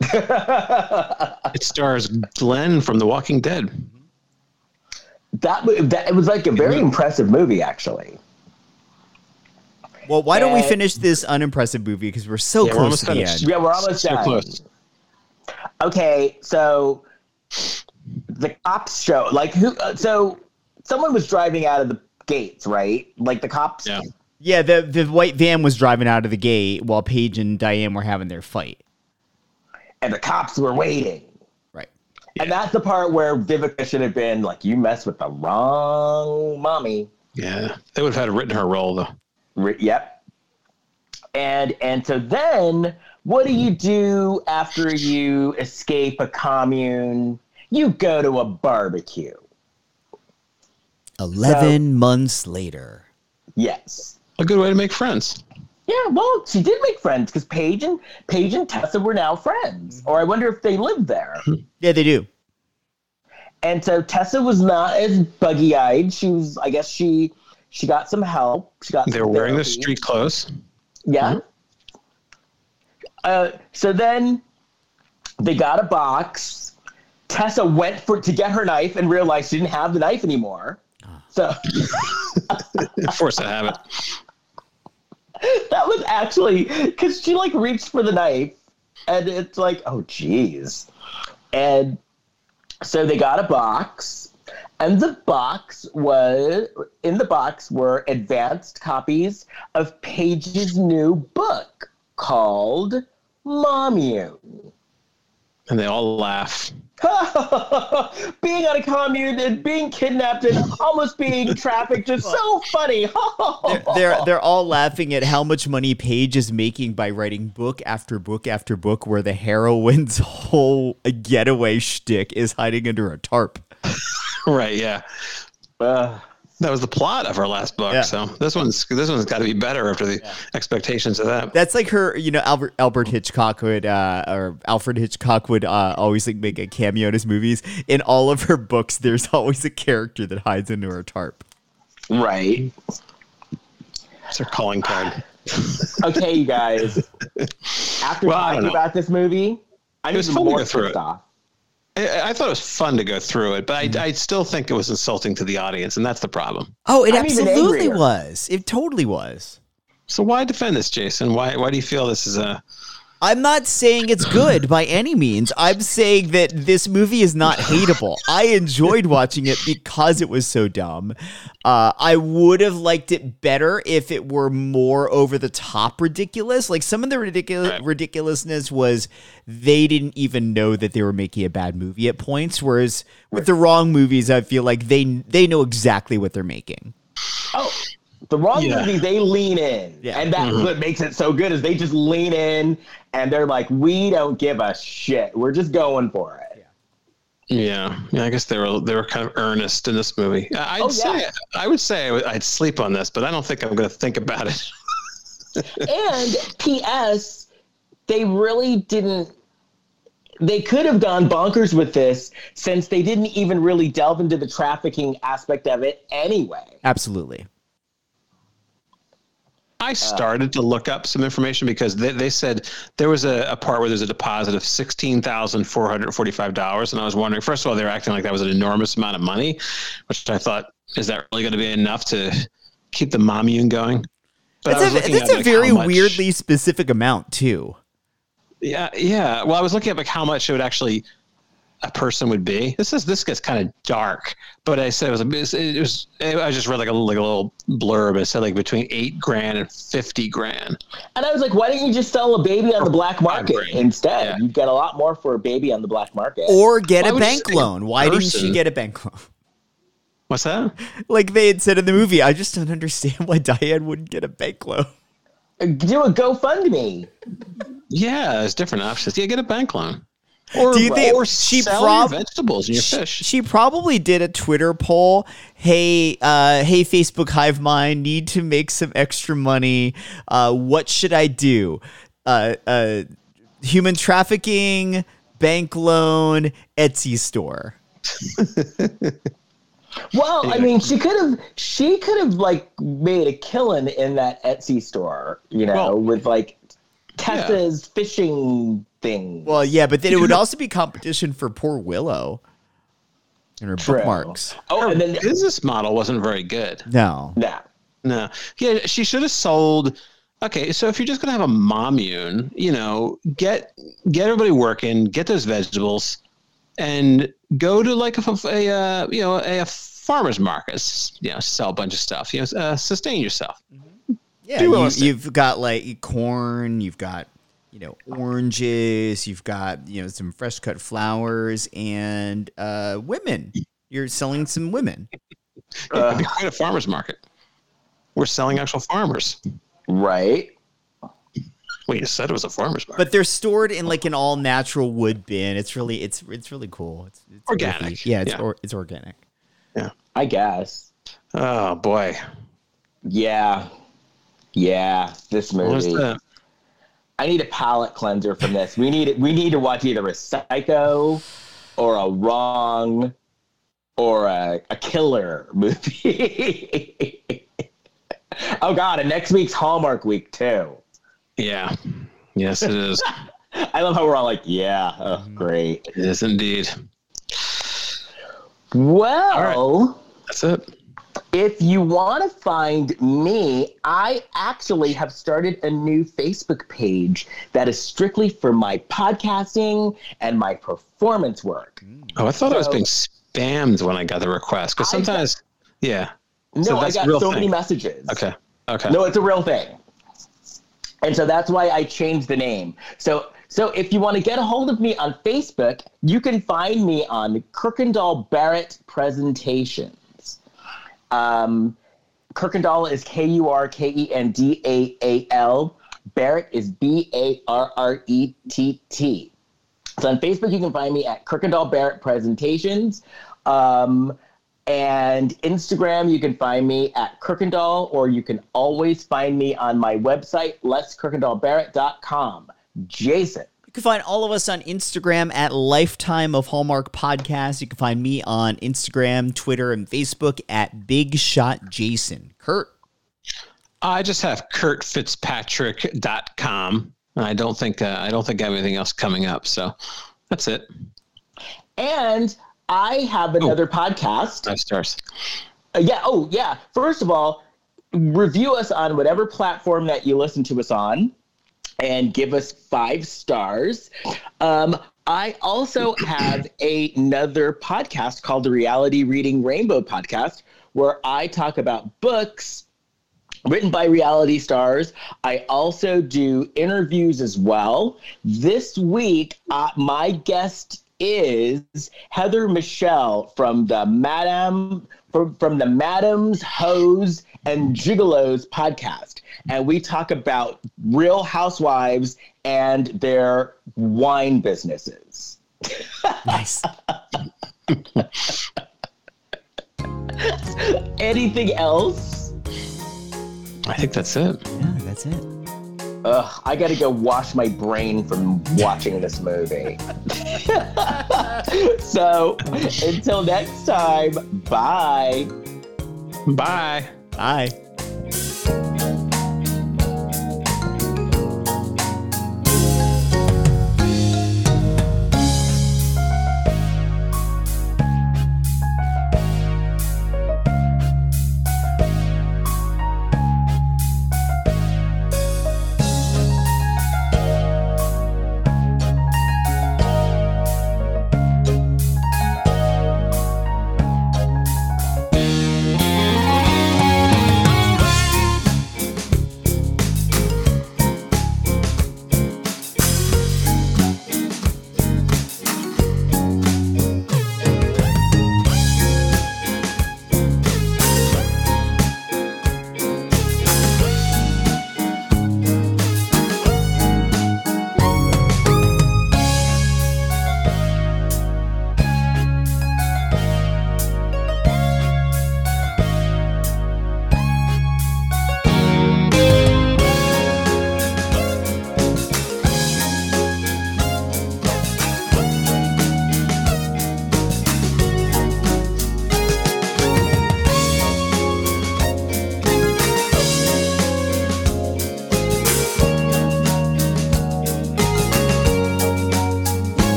It stars Glenn from The Walking Dead. That, that it was like a very impressive movie, actually. Well, why don't we finish this unimpressive movie because we're so Yeah, we're close almost to the finished. end. Yeah, we're almost So done. close. Okay, so the cops show like who? Uh, so someone was driving out of the gates, right? Like the cops. Yeah. Yeah, the the white van was driving out of the gate while Paige and Diane were having their fight. And the cops were waiting. Right. And that's the part where Vivica should have been like, "You mess with the wrong mommy." Yeah. They would have had written her role though. Re- yep. And and so then, what do you do after you escape a commune? You go to a barbecue. Eleven months later. Yes. A good way to make friends. Yeah, well, she did make friends because Paige and Paige and Tessa were now friends. Or I wonder if they lived there. Hmm. Yeah, they do. and so Tessa was not as buggy eyed. She was, I guess, she she got some help. She got. They were some wearing the street clothes. Yeah. Uh, so then they got a box. Tessa went for to get her knife and realized she didn't have the knife anymore. So Forced to have it. that was actually because she like reached for the knife and it's like oh geez and so they got a box and the box was in the box were advanced copies of paige's new book called Mommune And they all laugh. being on a commune and being kidnapped and almost being trafficked is so funny They're, they're they're all laughing at how much money Paige is making by writing book after book after book, where the heroine's whole getaway shtick is hiding under a tarp. Right, yeah. Uh, That was the plot of her last book. Yeah. So this one's this one's got to be better after the expectations of that. That's like her, you know, Albert Albert Hitchcock would uh, or Alfred Hitchcock would uh, always like make a cameo in his movies. In all of her books, there's always a character that hides into her tarp. Right. It's her calling card. Okay, you guys. After Well, I don't talking about this movie, I'm was even more go through pissed off. I, I thought it was fun to go through it, but I, mm-hmm. I still think it was insulting to the audience, and that's the problem. Oh, it I'm absolutely was. It totally was. So why defend this, Jason? Why why do you feel this is a I'm not saying it's good by any means. I'm saying that this movie is not hateable. I enjoyed watching it because it was so dumb. Uh, I would have liked it better if it were more over the top ridiculous. Like some of the ridiculous ridiculousness was they didn't even know that they were making a bad movie at points. Whereas with the wrong movies, I feel like they they know exactly what they're making. Oh, the wrong Yeah. movies, they lean in. Yeah. And that's mm-hmm. what makes it so good is they just lean in and they're like, we don't give a shit. We're just going for it. yeah yeah I guess they were they were kind of earnest in this movie. I- I'd Oh, say yeah. I would say I'd sleep on this, but I don't think I'm going to think about it. And P.S., they really didn't. They could have gone bonkers with this since they didn't even really delve into the trafficking aspect of it anyway. Absolutely. I uh, started to look up some information because they, they said there was a, a part where there's a deposit of sixteen thousand four hundred forty-five dollars, and I was wondering. First of all, they were acting like that was an enormous amount of money, which I thought is that really going to be enough to keep the mommune going? But I That's was a, that's at, a like, very much- weirdly specific amount too. Yeah, yeah. Well, I was looking at like how much it would actually a person would be. This is this gets kind of dark, but I said it was a bit- it was I just read like a like a little blurb. It said like between eight grand and fifty grand. And I was like, why don't you just sell a baby on the black market instead? Yeah. You'd get a lot more for a baby on the black market. Or get Why a bank say a loan. Why didn't she get a bank loan? What's that? Like they had said in the movie, I just don't understand why Diane wouldn't get a bank loan. Uh, do a GoFundMe. Yeah, there's different options. Yeah, get a bank loan. Or, Do you think or she sell prob- your vegetables and your She, fish. she probably did a Twitter poll. Hey, uh, hey, Facebook Hive Mind, need to make some extra money. Uh, what should I do? Uh, uh, human trafficking, bank loan, Etsy store. Well, I mean, she could have she could have like made a killing in that Etsy store, you know, Well, with like Tessa's fishing thing. Well, yeah, but then it would also be competition for poor Willow and her True. bookmarks. Oh, and then business model wasn't very good. No. nah. No. Yeah, she should have sold. Okay, so if you're just gonna have a mommune, you know, get get everybody working, get those vegetables, and go to like a, a uh, you know a, farmer's market. You know, sell a bunch of stuff. You know, uh, sustain yourself. Yeah, you, you've got like corn, you've got you know oranges, you've got you know some fresh cut flowers and uh, women. You're selling some women. It could be quite a farmer's market. We're selling actual farmers. Right. Well, you said it was a farmer's market. But they're stored in like an all natural wood bin. It's really it's it's really cool. It's, it's Organic. earthy. Yeah, it's Yeah. Or, it's organic. Yeah. I guess. oh boy, Yeah. Yeah. This what was movie. that? I need a palate cleanser from this. We need we need to watch either a psycho or a wrong or a, a killer movie. oh god, and next week's Hallmark week too. Yeah, yes, it is. I love how we're all like, yeah, oh, mm-hmm. great. it is indeed. Well, That's it. If you want to find me, I actually have started a new Facebook page that is strictly for my podcasting and my performance work. Oh, I thought I was being spammed when I got the request because I got- sometimes, yeah. No, So I got so many messages. Okay. Okay. No, it's a real thing. And so that's why I changed the name. So so if you want to get a hold of me on Facebook, you can find me on Kirkendall Barrett Presentations. Um, Kirkendall is K U R K E N D A A L. Barrett is B A R R E T T. So on Facebook, you can find me at Kirkendall Barrett Presentations. Um, And Instagram, you can find me at Kirkendall, or you can always find me on my website, leskirkendallbarrett.com. Jason. You can find all of us on Instagram at Lifetime of Hallmark Podcast. You can find me on Instagram, Twitter, and Facebook at Big Shot Jason. Kurt. I just have kurtfitzpatrick.com. I don't think uh, I don't think I have anything else coming up. So that's it. And I have another podcast. Five stars. Uh, yeah. Oh, yeah. First of all, review us on whatever platform that you listen to us on and give us five stars. Um, I also have another podcast called the Reality Reading Rainbow Podcast, where I talk about books written by reality stars. I also do interviews as well. This week, uh, my guest is Heather Michelle from the Madame from, from the Madams, Hoes, and Gigolos podcast. And we talk about real housewives and their wine businesses. Nice. Anything else? I think that's it. yeah, that's it. Ugh, I gotta go wash my brain from watching this movie. so until next time, bye. Bye. Bye.